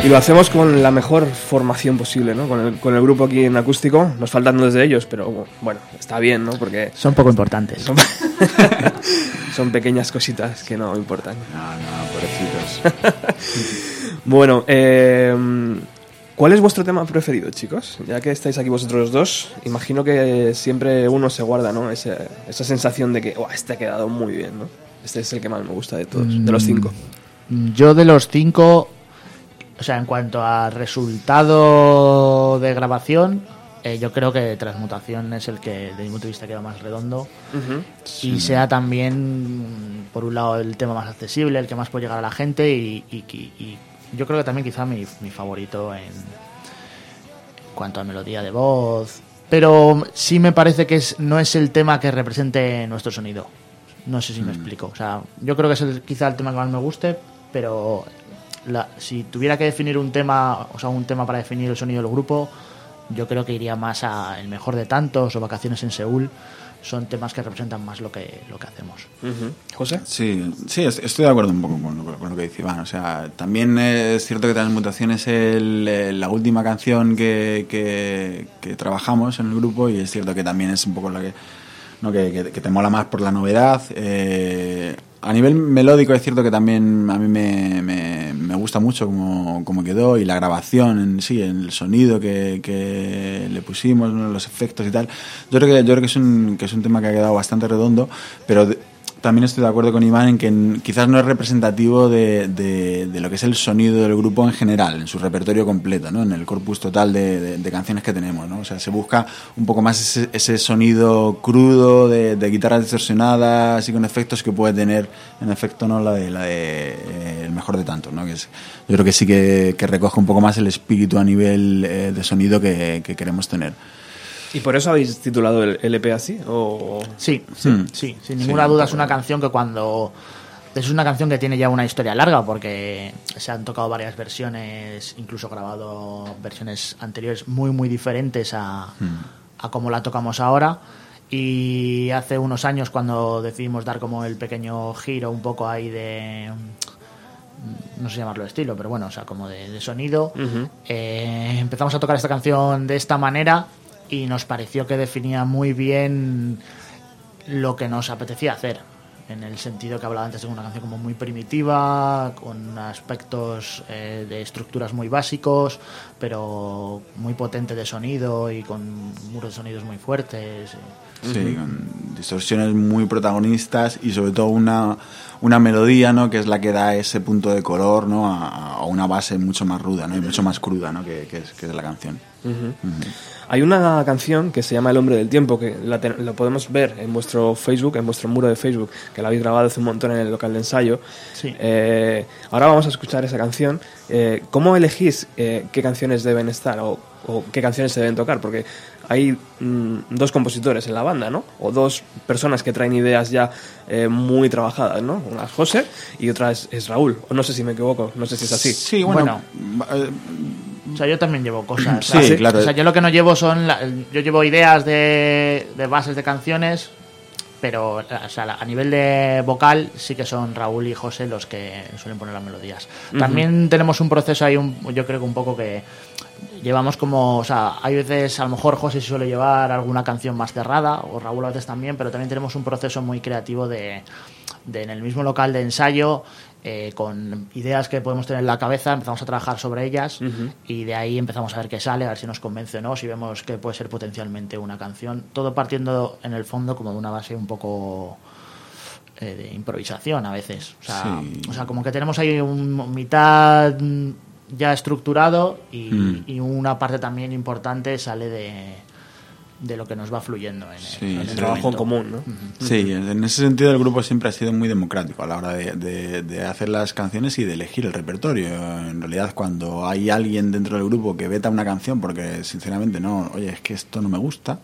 Y lo hacemos con la mejor formación posible, ¿no? Con el, con el grupo aquí en acústico. Nos faltan dos de ellos, pero bueno, está bien, ¿no? Porque Son poco importantes. son, son pequeñas cositas que no importan. No, no, pobrecitos. Bueno, eh, ¿cuál es vuestro tema preferido, chicos? Ya que estáis aquí vosotros dos, imagino que siempre uno se guarda, ¿no? Ese- esa sensación de que, "Buah, este ha quedado muy bien, ¿no? Este es el que más me gusta de todos, de los cinco. Yo de los cinco, o sea, en cuanto a resultado de grabación, eh, yo creo que Transmutación es el que, desde mi punto de vista, queda más redondo. Y sea también, por un lado, el tema más accesible, el que más puede llegar a la gente. Y, y- y- y yo creo que también quizá mi, mi favorito en, en cuanto a melodía de voz. Pero sí me parece que es, no es el tema que represente nuestro sonido. No sé si me explico. O sea, yo creo que es el- quizá el tema que más me guste, pero la- si tuviera que definir un tema, o sea, un tema para definir el sonido del grupo, yo creo que iría más a El mejor de tantos o Vacaciones en Seúl. Son temas que representan más lo que, lo que hacemos. José. Sí, sí, est- estoy de acuerdo un poco con lo, con lo que dice Iván. O sea, también es cierto que Transmutación es el, la última canción que, que, que trabajamos en el grupo y es cierto que también es un poco la que, ¿no? que, que- que te mola más por la novedad. Eh, a nivel melódico es cierto que también a mí me, me, gusta mucho cómo, cómo quedó y la grabación en sí, el sonido que, que le pusimos, los efectos y tal. Yo creo que, yo creo que, es, un, que es un tema que ha quedado bastante redondo, pero también estoy de acuerdo con Iván en que quizás no es representativo de, de- lo que es el sonido del grupo en general, en su repertorio completo, ¿no? en el corpus total de, canciones que tenemos. ¿no? O sea, se busca un poco más ese, ese sonido crudo de, guitarras distorsionadas y con efectos que puede tener, en efecto, no la de, la eh, el mejor de tantos. ¿no? Que es- yo creo que sí que, recoge un poco más el espíritu a nivel eh, de sonido que queremos tener. ¿Y por eso habéis titulado el LP así? ¿O... Sí, sí, Hmm. sí, sin ninguna un duda es una canción que cuando... Es una canción que tiene ya una historia larga porque se han tocado varias versiones, incluso grabado versiones anteriores muy, muy diferentes a, a como la tocamos ahora. Y hace unos años cuando decidimos dar como el pequeño giro un poco ahí de... No sé llamarlo estilo, pero bueno, o sea, como de, de sonido. Eh, empezamos a tocar esta canción de esta manera y nos pareció que definía muy bien lo que nos apetecía hacer. En el sentido que hablaba antes de una canción como muy primitiva, con aspectos eh, de estructuras muy básicos, pero muy potente de sonido y con muros de sonidos muy fuertes. Sí, con distorsiones muy protagonistas y sobre todo una, una melodía, ¿no? Que es la que da ese punto de color, ¿no? A, a una base mucho más ruda, ¿no? Y mucho más cruda, ¿no? Que, que es, que es la canción. Hay una canción que se llama El hombre del tiempo, que la, la podemos ver en vuestro Facebook, en vuestro muro de Facebook, que la habéis grabado hace un montón en el local de ensayo. Sí. Eh, ahora vamos a escuchar esa canción. Eh, ¿Cómo elegís eh, qué canciones deben estar o, o qué canciones se deben tocar? Porque hay mm, dos compositores en la banda, ¿no? O dos personas que traen ideas ya eh, muy trabajadas, ¿no? Una es José y otra es, es Raúl. O no sé si me equivoco, no sé si es así. Sí, bueno, eh, O sea, yo también llevo cosas. Sí, ¿sabes? claro. O sea, yo lo que no llevo son. la- yo llevo ideas de, de bases de canciones, pero o sea, la- a nivel de vocal sí que son Raúl y José los que suelen poner las melodías. También tenemos un proceso ahí, un- yo creo que un poco que llevamos como, o sea, hay veces a lo mejor José suele llevar alguna canción más cerrada, o Raúl a veces también, pero también tenemos un proceso muy creativo de, de en el mismo local de ensayo, eh, con ideas que podemos tener en la cabeza, empezamos a trabajar sobre ellas y de ahí empezamos a ver qué sale, a ver si nos convence o no, si vemos que puede ser potencialmente una canción, todo partiendo en el fondo como de una base un poco eh, de improvisación a veces. O sea, Sí. o sea, como que tenemos ahí un mitad ya estructurado y, Mm. y una parte también importante sale de, de lo que nos va fluyendo en el, Sí, en el sí. Trabajo en común, ¿no? Sí, en ese sentido el grupo siempre ha sido muy democrático a la hora de, de- de hacer las canciones y de elegir el repertorio. En realidad, cuando hay alguien dentro del grupo que veta una canción porque sinceramente no, oye, es que esto no me gusta,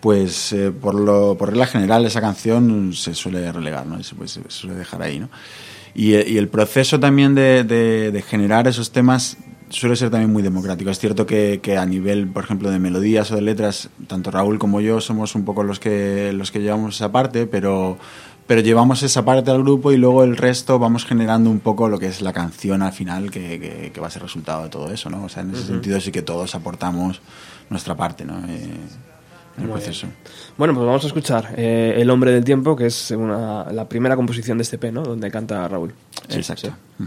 pues eh, por, lo, por regla general esa canción se suele relegar, ¿no? Y se, pues, se suele dejar ahí, ¿no? Y, eh, y el proceso también de, de- de generar esos temas suele ser también muy democrático. Es cierto que, que, a nivel, por ejemplo, de melodías o de letras, tanto Raúl como yo somos un poco los que, los que llevamos esa parte, pero, pero llevamos esa parte al grupo y luego el resto vamos generando un poco lo que es la canción al final, que, que, que va a ser resultado de todo eso, ¿no? O sea, en ese sentido sí que todos aportamos nuestra parte, ¿no? Eh, en el proceso. Bueno, pues vamos a escuchar eh, El hombre del tiempo, que es una- la primera composición de este P, ¿no? Donde canta Raúl. Sí, Exacto. sí.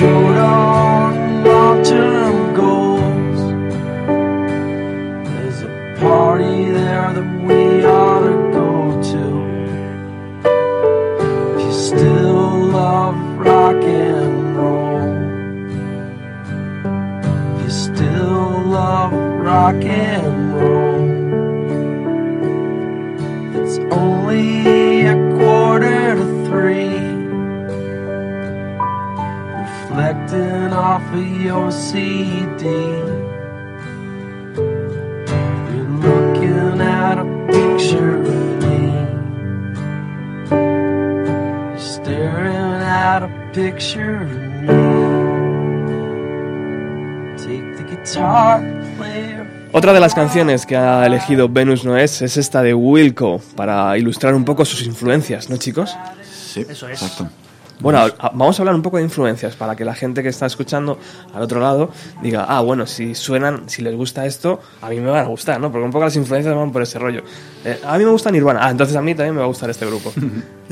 show. Canciones que ha elegido Venus no es es esta de Wilco para ilustrar un poco sus influencias, ¿no, chicos? Sí, Eso es. exacto. Bueno, vamos a hablar un poco de influencias para que la gente que está escuchando al otro lado diga, ah, bueno, si suenan, si les gusta esto, a mí me van a gustar, ¿no? Porque un poco las influencias van por ese rollo. Eh, a mí me gusta Nirvana, ah, entonces a mí también me va a gustar este grupo.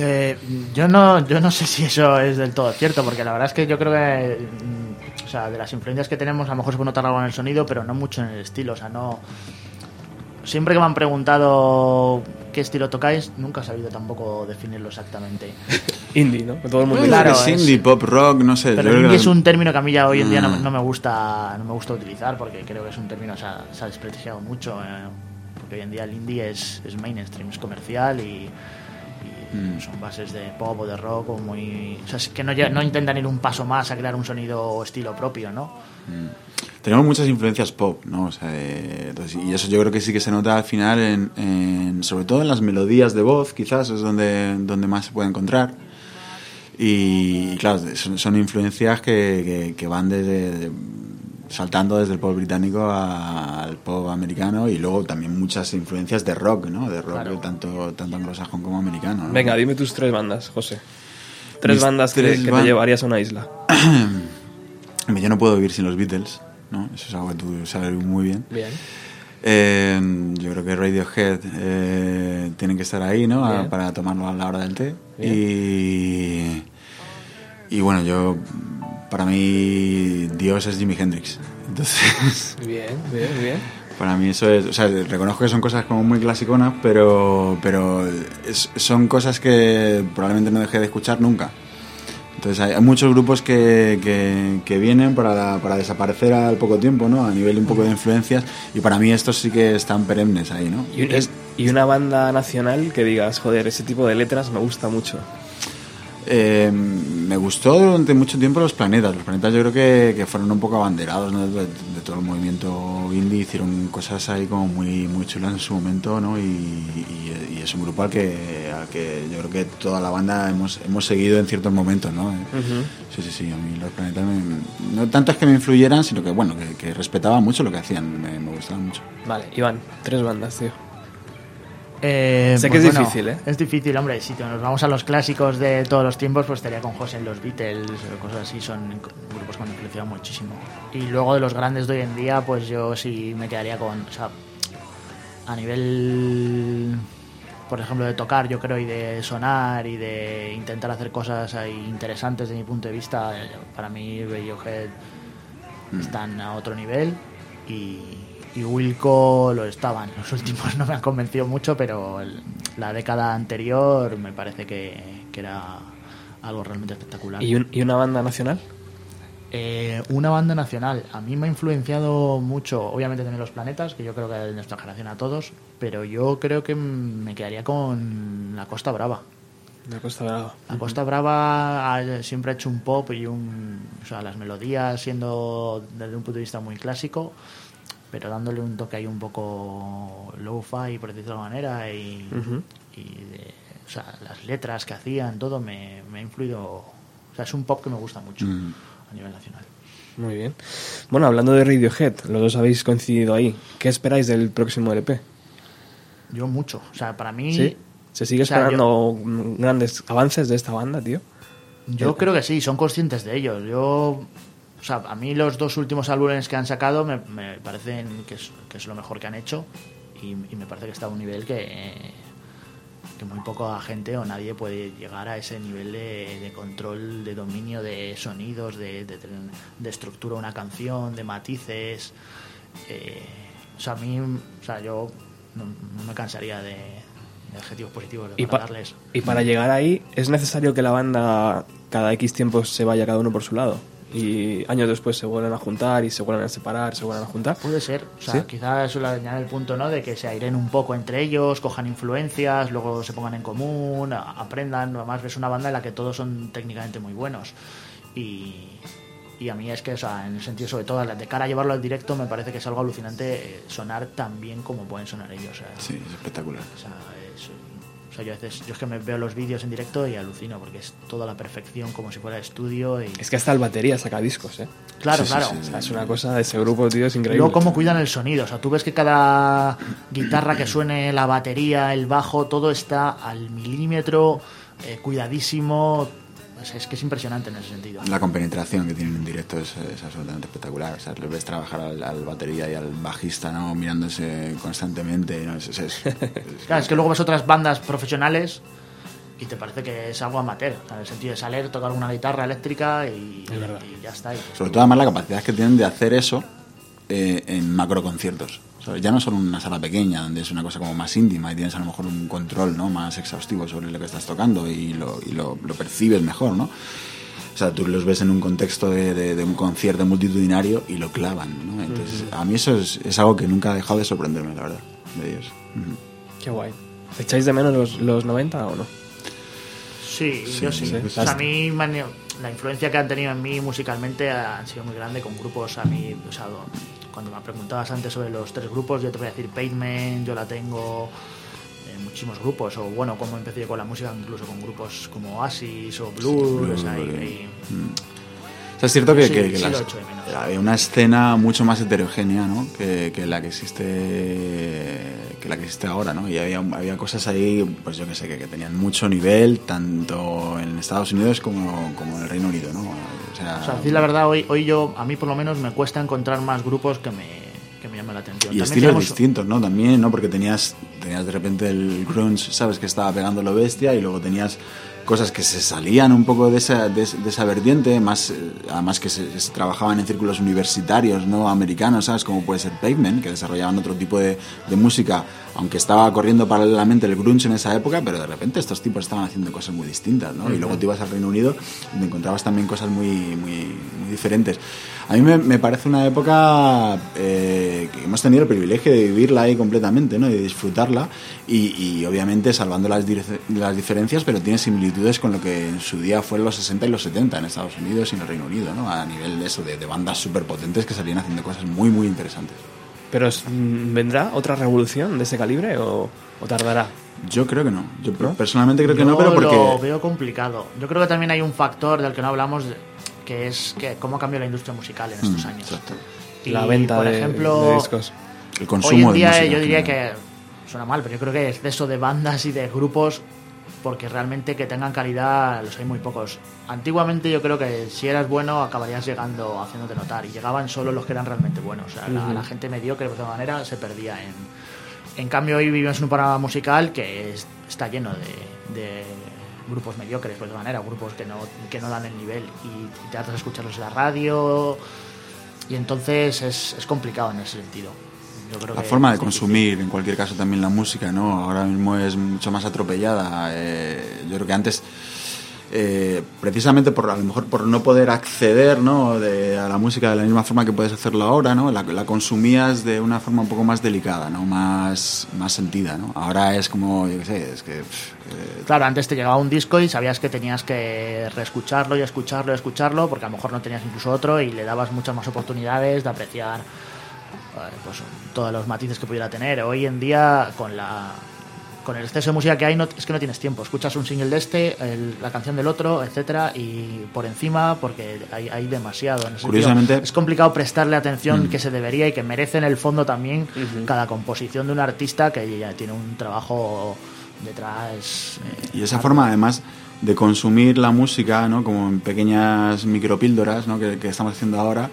Eh, yo no yo no sé si eso es del todo cierto, porque la verdad es que yo creo que o sea, de las influencias que tenemos a lo mejor se puede notar algo en el sonido, pero no mucho en el estilo, o sea, no siempre que me han preguntado qué estilo tocáis, nunca he sabido tampoco definirlo exactamente. Indie, ¿no? Todo el mundo Claro, es es- indie, pop rock, no sé. Pero yo indie que- es un término que a mí ya hoy en día no, Mm. no me gusta no me gusta utilizar porque creo que es un término que se ha, se ha desprestigiado mucho eh, porque hoy en día el indie es, es mainstream, es comercial y Mm. son bases de pop o de rock o muy... O sea, es que no, no intentan ir un paso más a crear un sonido o estilo propio, ¿no? Tenemos muchas influencias pop, ¿no? O sea, eh, entonces, y eso yo creo que sí que se nota al final, en, en- sobre todo en las melodías de voz, quizás es donde, donde más se puede encontrar. Y, claro, son, son influencias que, que- que van desde, de- saltando desde el pop británico al pop americano y luego también muchas influencias de rock, ¿no? De rock Claro. tanto, tanto anglosajón como americano. ¿no? Venga, dime tus tres bandas, José. Tres Mis bandas que, tres que te ban- llevarías a una isla. Yo no puedo vivir sin los Beatles, ¿no? Eso es algo que tú sabes muy bien. Bien. Eh, yo creo que Radiohead eh, tienen que estar ahí, ¿no? A- para tomarlo a la hora del té. Bien. Y, y bueno, yo, para mí, Dios es Jimi Hendrix. Entonces, Bien, bien, bien. para mí eso es, o sea, reconozco que son cosas como muy clasiconas, pero, pero es- son cosas que probablemente no dejé de escuchar nunca. Entonces hay, hay muchos grupos que, que, que vienen para, para desaparecer al poco tiempo, ¿no? A nivel un poco de influencias. Y para mí estos sí que están perennes ahí, ¿no? Y, un- y una banda nacional que digas, joder, ese tipo de letras me gusta mucho. Eh, me gustó durante mucho tiempo Los Planetas. Los Planetas yo creo que, que fueron un poco abanderados ¿no? de, de todo el movimiento indie. Hicieron cosas ahí como muy, muy chulas en su momento, ¿no? Y, y- y es un grupo al que, al que yo creo que toda la banda hemos, hemos seguido en ciertos momentos, ¿no? Sí, sí, sí. A mí Los Planetas me- no tanto es que me influyeran, sino que, bueno, que, que respetaba mucho lo que hacían. Me, me gustaba mucho. Vale, Iván, tres bandas, tío. Eh, Sé pues que es bueno, difícil, ¿eh? Es difícil, hombre. Si nos vamos a los clásicos de todos los tiempos, pues estaría con José en los Beatles o cosas así. Son grupos que me han influenciado muchísimo. Y luego de los grandes de hoy en día, pues yo sí me quedaría con. O sea, a nivel. Por ejemplo, de tocar, yo creo, y de sonar y de intentar hacer cosas ahí interesantes desde mi punto de vista, eh, para mí Radiohead están a otro nivel y, y Wilco lo estaban. Los últimos no me han convencido mucho, pero el- la década anterior me parece que, que era algo realmente espectacular. ¿Y, un- y una banda nacional? Eh, una banda nacional. A mí me ha influenciado mucho, obviamente también Los Planetas, que yo creo que de nuestra generación a todos, pero yo creo que me quedaría con La Costa Brava. La Costa Brava. La Costa Brava ha- siempre ha hecho un pop y un. O sea, las melodías siendo desde un punto de vista muy clásico. Pero dándole un toque ahí un poco low-fi, por decirlo de alguna manera, y, de- o sea, las letras que hacían, todo me, me ha influido. O sea, es un pop que me gusta mucho Mm. a nivel nacional. Muy bien. Bueno, hablando de Radiohead, los dos habéis coincidido ahí. ¿Qué esperáis del próximo LP? Yo mucho. O sea, para mí. ¿Sí? ¿Se sigue o sea, esperando grandes avances de esta banda, tío? Yo creo que sí, son conscientes de ello. Yo, o sea, a mí los dos últimos álbumes que han sacado me, me parecen que es, que es lo mejor que han hecho y, y me parece que está a un nivel que, que muy poca gente o nadie puede llegar a ese nivel de, de control, de dominio de sonidos, de, de, de estructura de una canción, de matices. Eh, o sea, a mí, o sea, yo no, no me cansaría de, adjetivos positivos de Y, para pa- darles. y para llegar ahí, ¿es necesario que la banda cada X tiempo se vaya cada uno por su lado? Y años después se vuelvan a juntar y se vuelvan a separar, se vuelvan a juntar. Puede ser, o sea, ¿Sí? quizás eso le añade el punto, ¿no? De que se airen un poco entre ellos, cojan influencias, luego se pongan en común, a- aprendan. Además, ves una banda en la que todos son técnicamente muy buenos. Y, y a mí es que, o sea, en el sentido, sobre todo, de cara a llevarlo al directo, me parece que es algo alucinante eh, sonar tan bien como pueden sonar ellos. O sea, Sí, es espectacular. o sea, es- sea, yo a veces, yo es que me veo los vídeos en directo y alucino, porque es toda la perfección, como si fuera estudio. Y... Es que hasta el batería saca discos, ¿eh? Claro, Sí, claro. sí, O sea, es una cosa de ese grupo, tío, es increíble. luego cómo cuidan el sonido. O sea, tú ves que cada guitarra que suene, la batería, el bajo, todo está al milímetro, eh, cuidadísimo. Es que es impresionante en ese sentido. La compenetración que tienen en directo es, es absolutamente espectacular. O sea, le ves trabajar al, al batería y al bajista, ¿no? Mirándose constantemente. ¿no? Es, es- es- es- Claro, es que luego ves otras bandas profesionales y te parece que es algo amateur. O sea, en el sentido de salir, tocar una guitarra eléctrica y, y ya está. Y- Sobre todo además la capacidad que tienen de hacer eso eh, en macro conciertos. ¿Sabes? Ya no solo una sala pequeña, donde es una cosa como más íntima y tienes a lo mejor un control ¿no? más exhaustivo sobre lo que estás tocando y lo, y lo, lo percibes mejor, ¿no? O sea, tú los ves en un contexto de, de- de un concierto multitudinario y lo clavan, ¿no? Entonces, a mí eso es, es algo que nunca ha dejado de sorprenderme, la verdad, de ellos. Ujú. Qué guay. ¿Echáis de menos los, los 90 o no? Sí, Sí, yo sí. sí. O sea, a mí la influencia que han tenido en mí musicalmente ha sido muy grande con grupos a mí, o sea, cuando me preguntabas antes sobre los tres grupos, yo te voy a decir Pavement, yo la tengo en muchísimos grupos, o bueno, como empecé con la música, incluso con grupos como Oasis o Blur, Blur, o sea, y- Blur, y- O sea, es cierto que, Sí, que- que las- hay una escena mucho más heterogénea ¿no? que, que la que existe que la que existe ahora, ¿no? Y había, había cosas ahí, pues yo que sé, que, tenían mucho nivel, tanto en Estados Unidos como, como en el Reino Unido, ¿no? O sea, o sea, decir la verdad, hoy, hoy yo, a mí por lo menos me cuesta encontrar más grupos que me, que me llamen la atención. y También estilos tenemos- distintos, ¿no? También, ¿no? Porque tenías, tenías de repente el grunge, ¿sabes? Que estaba pegando lo bestia y luego tenías cosas que se salían un poco de esa, de, de esa vertiente, más, eh, además que se, trabajaban en círculos universitarios, ¿no? Americanos, ¿sabes? Como puede ser Pavement, que desarrollaban otro tipo de música, aunque estaba corriendo paralelamente el grunge en esa época, pero de repente estos tipos estaban haciendo cosas muy distintas, ¿no? Y luego te ibas al Reino Unido y te encontrabas también cosas muy, muy, muy diferentes. A mí me, me parece una época eh, que hemos tenido el privilegio de vivirla ahí completamente, ¿no? Y de disfrutarla y, y obviamente salvando las, las diferencias, pero tiene similitudes con lo que en su día fue en los 60 y los 70 en Estados Unidos y en el Reino Unido, ¿no? A nivel de eso, de, de bandas súper potentes que salían haciendo cosas muy, muy interesantes. ¿Pero es- mm, vendrá otra revolución de ese calibre o, o tardará? Yo creo que no. Yo personalmente creo que no, pero lo porque... veo complicado. Yo creo que también hay un factor del que no hablamos, de- que es que cómo cambió la industria musical en estos Mm, años. exacto. Y, la venta por de, ejemplo, de discos. El consumo hoy en de día música yo diría que suena mal, pero yo creo que exceso de bandas y de grupos porque realmente que tengan calidad los hay muy pocos. Antiguamente yo creo que si eras bueno acabarías llegando haciéndote notar y llegaban solo los que eran realmente buenos. O sea, la, gente mediocre de alguna manera se perdía en... En cambio hoy vivimos en un panorama musical que es- está lleno de, de grupos mediocres, por alguna manera, grupos que no, que no dan el nivel y, te haces escucharlos en la radio y entonces es, es complicado en ese sentido. Yo creo La que forma de difícil. consumir, en cualquier caso, también la música, ¿no? Ahora mismo es mucho más atropellada. eh, yo creo que antes, eh, precisamente por a lo mejor por no poder acceder, ¿no? De- a la música de la misma forma que puedes hacerlo ahora, ¿no? La, la consumías de una forma un poco más delicada, ¿no? Más, más sentida, ¿no? Ahora es como, yo qué sé, es que... pff, eh, Claro, antes te llegaba un disco y sabías que tenías que reescucharlo y escucharlo y escucharlo, porque a lo mejor no tenías incluso otro y le dabas muchas más oportunidades de apreciar pues todos los matices que pudiera tener. Hoy en día, con la con el exceso de música que hay, no, es que no tienes tiempo. Escuchas un single de este, el- la canción del otro, etcétera, y por encima, porque hay, hay demasiado. En ese sentido, Curiosamente- es complicado prestarle atención Mm. que se debería y que merece en el fondo también cada composición de un artista que ya tiene un trabajo detrás. eh, Y esa forma, además, de consumir la música, ¿no? Como en pequeñas micropíldoras, ¿no? Que, que estamos haciendo ahora,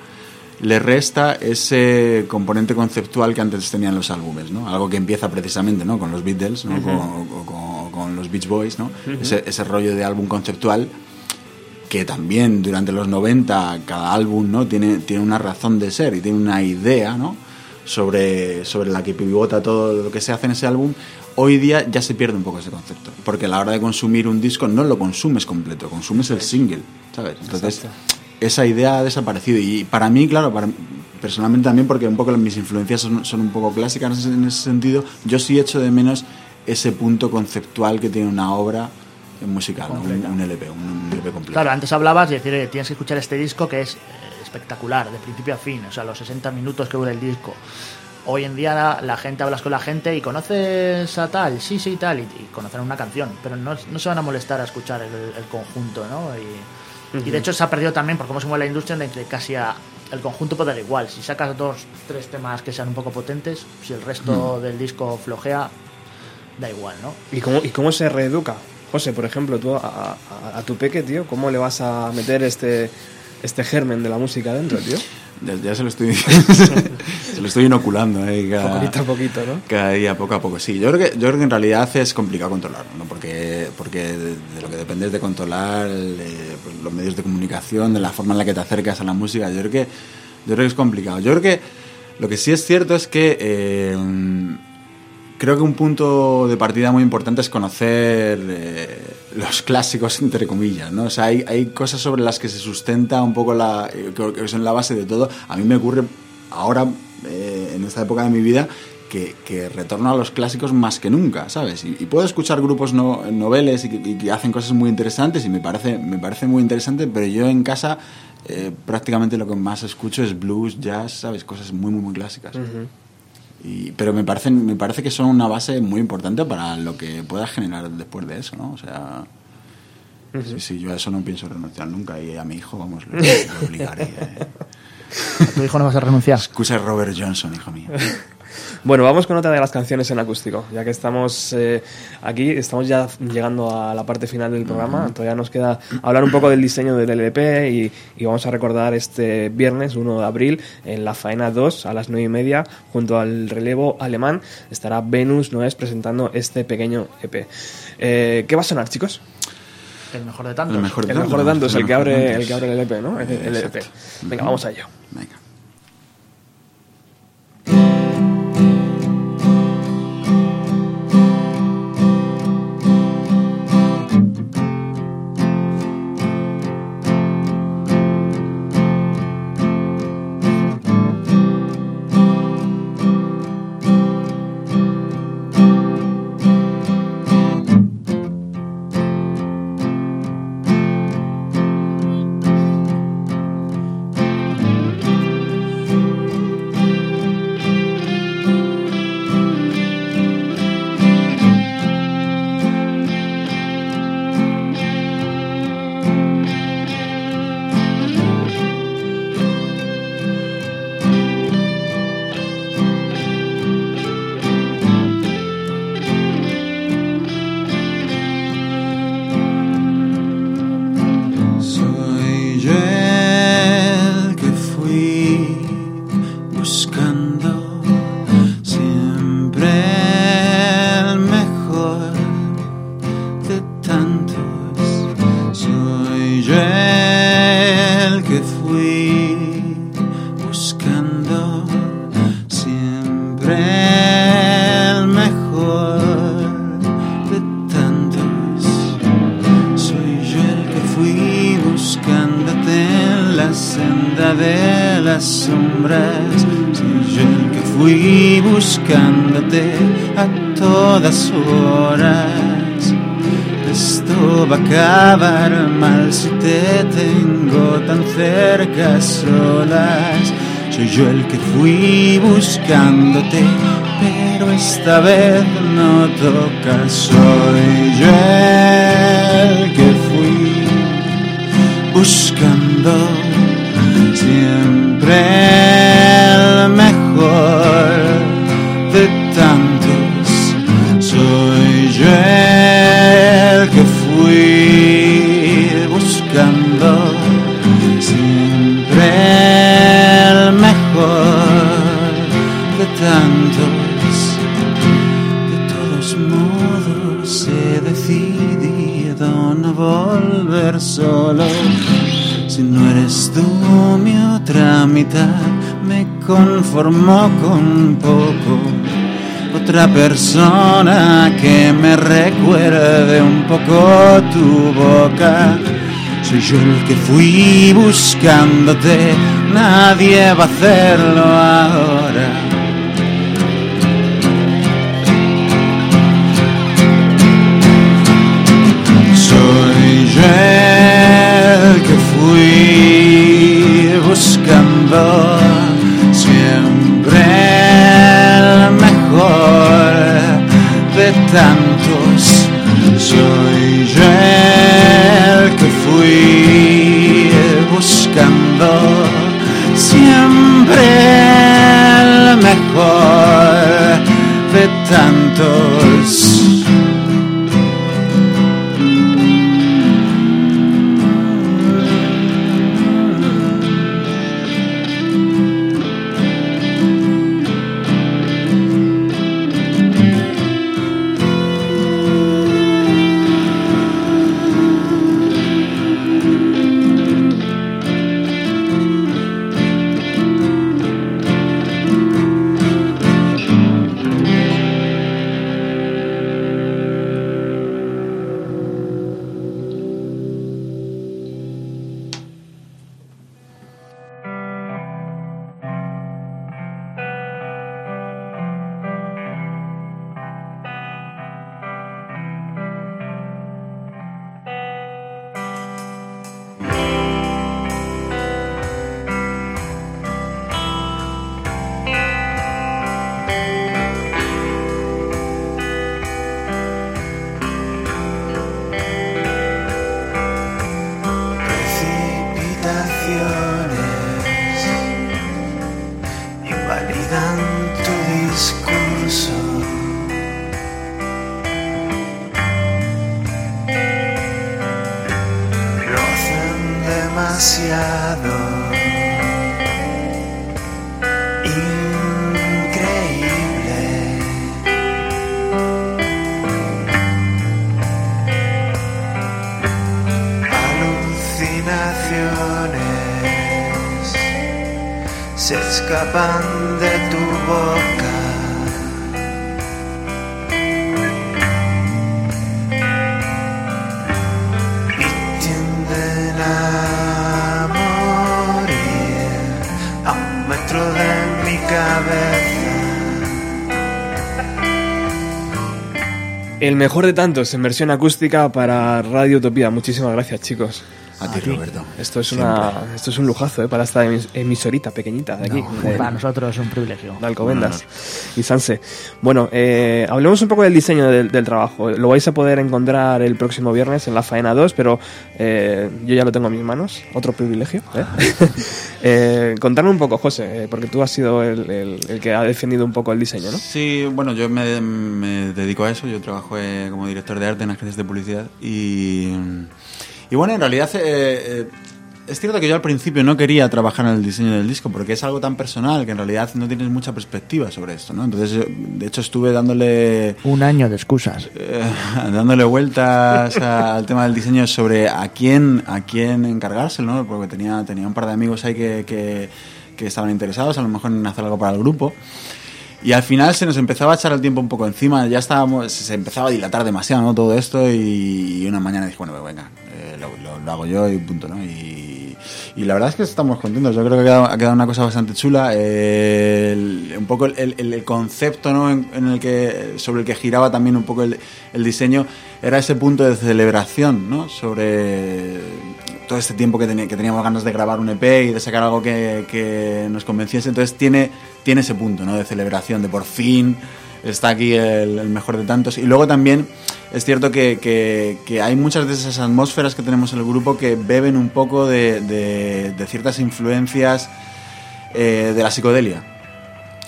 le resta ese componente conceptual que antes tenían los álbumes, ¿no? Algo que empieza precisamente, ¿no? Con los Beatles, ¿no? Con, o con- con los Beach Boys, ¿no? Ese rollo de álbum conceptual que también durante los 90 cada álbum no tiene, tiene una razón de ser y tiene una idea ¿no? sobre, sobre la que pivota todo lo que se hace en ese álbum hoy día ya se pierde un poco ese concepto porque a la hora de consumir un disco no lo consumes completo consumes el single ¿sabes? entonces esa idea ha desaparecido y para mí claro para, personalmente también porque un poco mis influencias son, son un poco clásicas en ese- en ese sentido yo sí echo de menos ese punto conceptual que tiene una obra musical, ¿no? un, LP, un, un LP completo. Claro, antes hablabas de decir tienes que escuchar este disco que es eh, espectacular, de principio a fin, o sea, los 60 minutos que dura el disco. Hoy en día la, la gente hablas con la gente y conoces a tal, sí, sí, tal, y, y conocen una canción, pero no, no se van a molestar a escuchar el, el conjunto, ¿no? Y, y de hecho se ha perdido también por cómo se mueve la industria de que casi a- el conjunto puede dar igual. Si sacas dos, tres temas que sean un poco potentes, si el resto del disco flojea, da igual, ¿no? ¿Y cómo, ¿Y cómo se reeduca? José, por ejemplo, tú a, a- a tu peque, tío, ¿cómo le vas a meter este, este germen de la música dentro, tío? Ya, ya se lo estoy se lo estoy inoculando eh, cada, Poquito a poquito, ¿no? cada día poco a poco sí yo creo que yo creo que en realidad es complicado controlarlo ¿no? porque porque de, lo que depende es de controlar eh, pues, los medios de comunicación de la forma en la que te acercas a la música yo creo que yo creo que es complicado yo creo que lo que sí es cierto es que eh, creo que un punto de partida muy importante es conocer eh, los clásicos, entre comillas, ¿no? O sea, hay, hay cosas sobre las que se sustenta un poco la... eh, que son la base de todo. A mí me ocurre ahora, eh, en esta época de mi vida, que, que retorno a los clásicos más que nunca, ¿sabes? Y, y puedo escuchar grupos no, noveles y que, y que hacen cosas muy interesantes y me parece, me parece muy interesante, pero yo en casa eh, prácticamente lo que más escucho es blues, jazz, ¿sabes? Cosas muy, muy, muy clásicas. Y- pero me parece, me parece que son una base muy importante para lo que puedas generar después de eso, ¿no? O sea, sí, sí, yo a eso no pienso renunciar nunca y a mi hijo, vamos, lo, lo obligaré. eh. A tu hijo no vas a renunciar. Escucha Robert Johnson, hijo mío. Bueno, vamos con otra de las canciones en acústico. Ya que estamos eh, aquí, estamos ya llegando a la parte final del programa. Todavía nos queda hablar un poco del diseño del LP y, y vamos a recordar este viernes 1 de abril en la faena 2 a las 9 y media junto al relevo alemán estará Venus Noes presentando este pequeño EP. Eh, ¿Qué va a sonar, chicos? El mejor de tantos. El mejor de El tantos, mejor de tantos, el que abre el que abre el EP, ¿no? El, el EP. Venga, vamos a ello. Yo el que fui buscándote, pero esta vez no toca. Soy yo el que fui buscando siempre el mejor solo. Si no eres tú mi otra mitad, me conformo con poco. Otra persona que me recuerde un poco tu boca. Soy yo el que fui buscándote, nadie va a hacerlo ahora. Mejor de tantos en versión acústica para Radio Utopía. Muchísimas gracias, chicos. A ti, Roberto. Esto es, una, esto es un lujazo ¿eh? para esta emis- emisorita pequeñita de aquí. de- Para nosotros es un privilegio. de Alcobendas y Sanse. Bueno, eh, hablemos un poco del diseño del, del trabajo. Lo vais a poder encontrar el próximo viernes en la Faena 2, pero eh, yo ya lo tengo en mis manos. Otro privilegio. ¿eh? Eh, contadme un poco, José, porque tú has sido el, el- el que ha defendido un poco el diseño, ¿no? Sí, bueno, yo me, me dedico a eso. Yo trabajo eh, como director de arte en agencias de publicidad. Y, y bueno, en realidad eh, eh, es cierto que yo al principio no quería trabajar en el diseño del disco porque es algo tan personal que en realidad no tienes mucha perspectiva sobre esto, ¿no? Entonces, de hecho, estuve dándole Un año de excusas. eh, dándole vueltas al tema del diseño sobre a quién a quién encargárselo, ¿no? Porque tenía, tenía un par de amigos ahí que, que, que estaban interesados, a lo mejor en hacer algo para el grupo. Y al final se nos empezaba a echar el tiempo un poco encima, ya estábamos, se empezaba a dilatar demasiado, ¿no? Todo esto y, y una mañana dije, bueno, pues venga, eh, lo, lo- lo hago yo y punto, ¿no? Y, y la verdad es que estamos contentos, yo creo que ha quedado, una cosa bastante chula, eh, un poco el, el- concepto, ¿no? En, el que, sobre el que giraba también un poco el, diseño, era ese punto de celebración, ¿no? Sobre todo este tiempo que, que teníamos ganas de grabar un EP y de sacar algo que, que nos convenciese. Entonces tiene, tiene ese punto ¿no? de celebración, de por fin está aquí el, mejor de tantos. Y luego también es cierto que, hay muchas de esas atmósferas que tenemos en el grupo que beben un poco de ciertas influencias eh, de la psicodelia.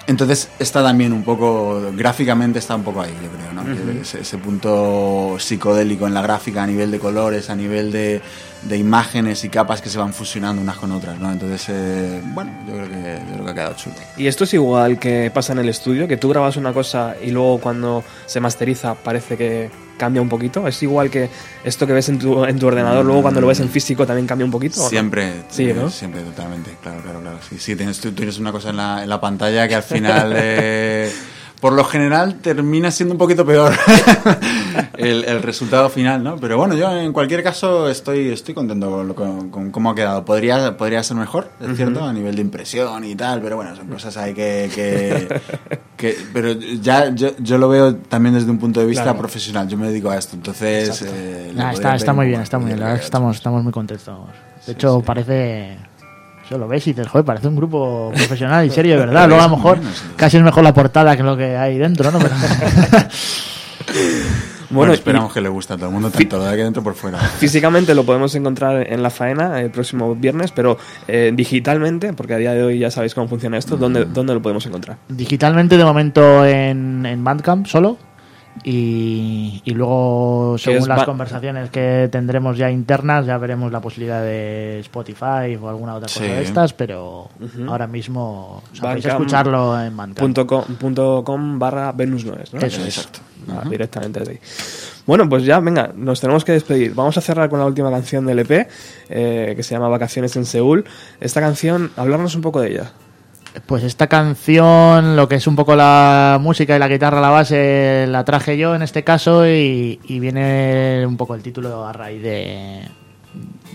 Entonces está también un poco, gráficamente está un poco ahí, yo creo, ¿no? Ese, ese punto psicodélico en la gráfica a nivel de colores, a nivel de, de imágenes y capas que se van fusionando unas con otras, ¿no? Entonces, eh, bueno, yo creo, que, yo creo que ha quedado chulo. Y esto es igual que pasa en el estudio, que tú grabas una cosa y luego cuando se masteriza parece que cambia un poquito. Es igual que esto que ves en tu, en tu ordenador, luego cuando lo ves en físico también cambia un poquito. ¿o no? Siempre, Sí, eh, ¿no? siempre, totalmente, claro, claro, claro. Sí, sí, tienes, tú tienes una cosa en la, en la pantalla que al final, eh, por lo general, termina siendo un poquito peor el, el resultado final, ¿no? Pero bueno, yo en cualquier caso estoy, estoy contento con, lo- con- con cómo ha quedado. Podría, podría ser mejor, es cierto, a nivel de impresión y tal, pero bueno, son cosas ahí que... que, que- pero ya yo, yo lo veo también desde un punto de vista Claro. profesional. Yo me dedico a esto, entonces... eh, Nah, está, está un muy poco bien, está muy bien. La verdad es que estamos, estamos muy contentos. De hecho, parece. Eso lo ves y dices, joder, parece un grupo profesional y serio, de verdad. Luego a lo mejor casi es mejor la portada que lo que hay dentro, ¿no? Pero- Bueno, Bueno, esperamos que le guste a todo el mundo, tanto de aquí dentro por fuera. Físicamente lo podemos encontrar en la faena el próximo viernes, pero eh, digitalmente, porque a día de hoy ya sabéis cómo funciona esto, ¿dónde, ¿dónde lo podemos encontrar? Digitalmente, de momento en, en Bandcamp solo. Y, y luego, según las conversaciones que tendremos ya internas, ya veremos la posibilidad de Spotify o alguna otra cosa Sí. de estas. Pero ahora mismo, o sea, podéis Bandcamp escucharlo en Bandcamp. Punto com, punto com barra Venus no es, ¿no? Eso es. Exacto. Ah, Directamente desde ahí. Bueno, pues ya, venga, nos tenemos que despedir. Vamos a cerrar con la última canción del EP, eh, que se llama Vacaciones en Seúl. Esta canción, hablarnos un poco de ella. Pues esta canción, lo que es un poco la música y la guitarra a la base, la traje yo en este caso y, y viene un poco el título a raíz de,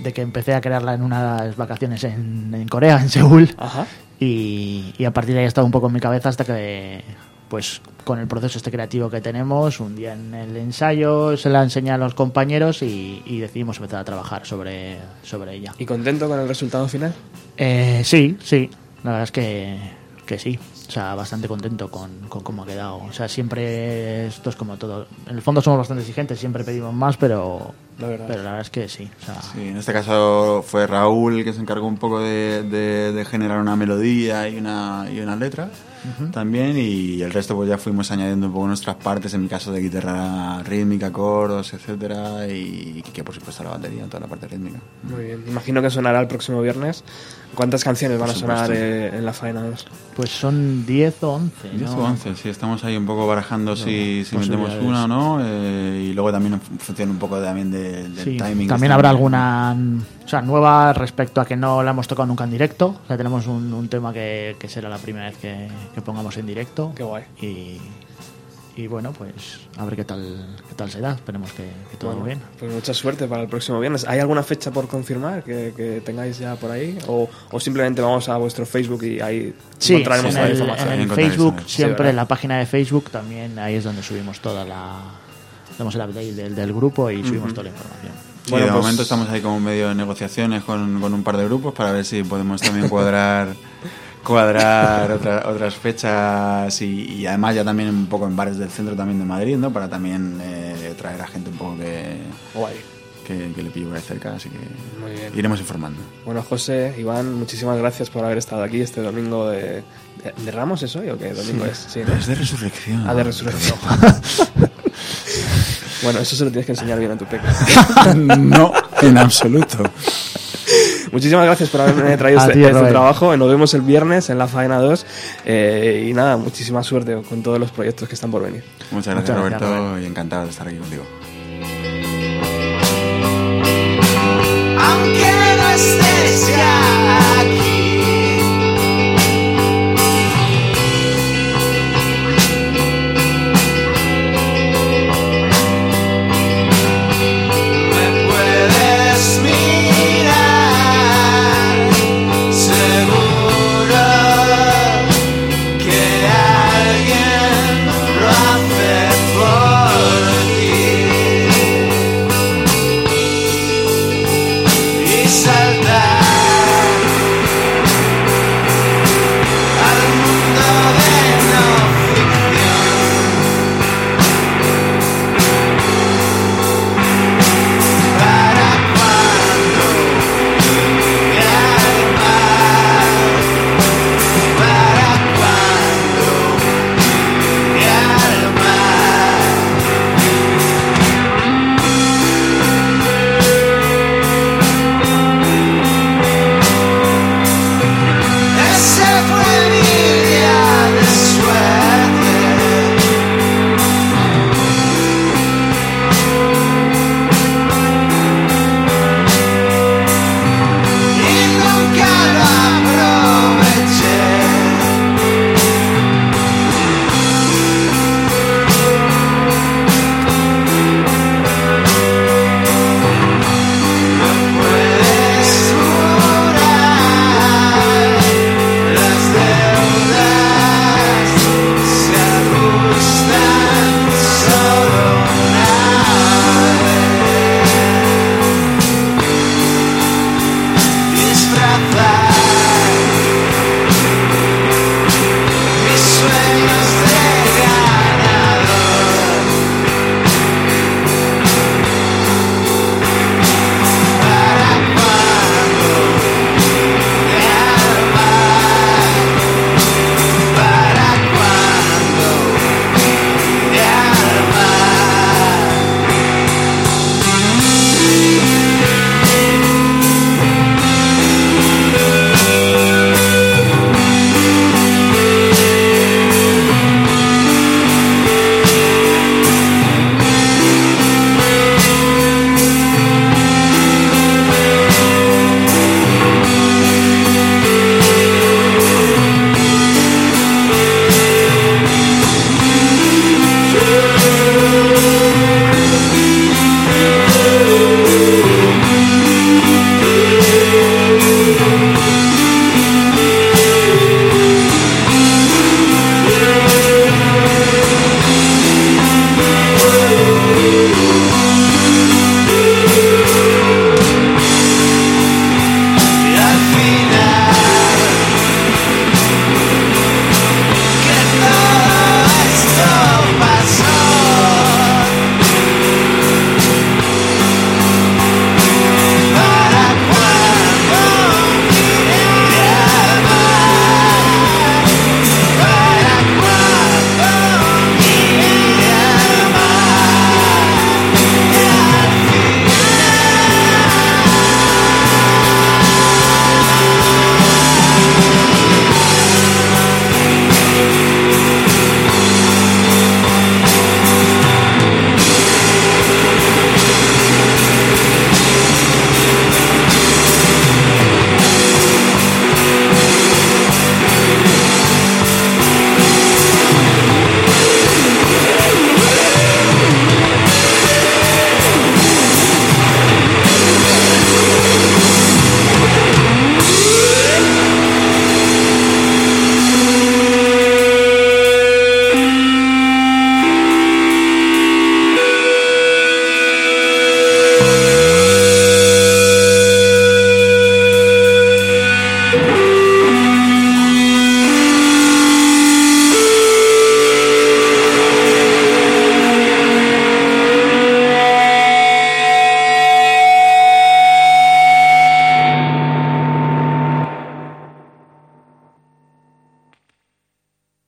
de que empecé a crearla en unas vacaciones en, en Corea, en Seúl. Ajá. Y, y a partir de ahí ha estado un poco en mi cabeza hasta que, pues con el proceso este creativo que tenemos, un día en el ensayo se la enseñé a los compañeros y, y decidimos empezar a trabajar sobre, sobre ella. ¿Y contento con el resultado final? Eh, sí, sí, la verdad es que, que sí. O sea, bastante contento con, con cómo ha quedado. O sea, siempre esto es como todo. En el fondo somos bastante exigentes, siempre pedimos más, pero La verdad. pero la verdad es que sí. O sea, Sí, en este caso fue Raúl que se encargó un poco de, de- de generar una melodía y una, y una letra también y el resto pues ya fuimos añadiendo un poco nuestras partes, en mi caso de guitarra rítmica, coros, etcétera y que por supuesto la batería, toda la parte rítmica. Muy bien. Imagino que sonará el próximo viernes. ¿Cuántas canciones van a sonar eh, en la faena 2? pues son 10 o 11. 10 ¿no? o 11, sí, estamos ahí un poco barajando si, si metemos una o no eh, y luego también en función un poco también de- del Sí, timing. también este- habrá alguna o sea, nueva respecto a que no la hemos tocado nunca en directo. O sea, tenemos un, un tema que, que será la primera vez que, que pongamos en directo. Qué guay. Y, y bueno, pues a ver qué tal, qué tal se da. Esperemos que, que todo Bueno, bien. Pues mucha suerte para el próximo viernes. ¿Hay alguna fecha por confirmar que, que tengáis ya por ahí? ¿O, o simplemente vamos a vuestro Facebook y ahí Sí, encontraremos en toda la el, información? en el Facebook. Sí, siempre en la página de Facebook también, ahí es donde subimos toda la... Damos el update del, del grupo y subimos toda la información. Bueno, de pues- momento estamos ahí como medio de negociaciones con, con un par de grupos para ver si podemos también cuadrar cuadrar otra- otras fechas y, y además ya también un poco en bares del centro también de Madrid, ¿no? Para también eh, traer a gente un poco que, Guay. que, que le pillo por ahí cerca, así que Muy bien. iremos informando. Bueno, José, Iván, muchísimas gracias por haber estado aquí este domingo de... ¿De, de Ramos es hoy o qué domingo es? Sí, ¿no? Es de resurrección. Ah, de resurrección. bueno, eso se lo tienes que enseñar bien a tu peque. no, en absoluto. Muchísimas gracias por haberme traído A este, ti, este trabajo. Nos vemos el viernes en la Faena 2. eh, y nada, muchísima suerte con todos los proyectos que están por venir. Muchas gracias, Muchas gracias, Roberto, y encantado de estar aquí contigo. Aunque no estés ya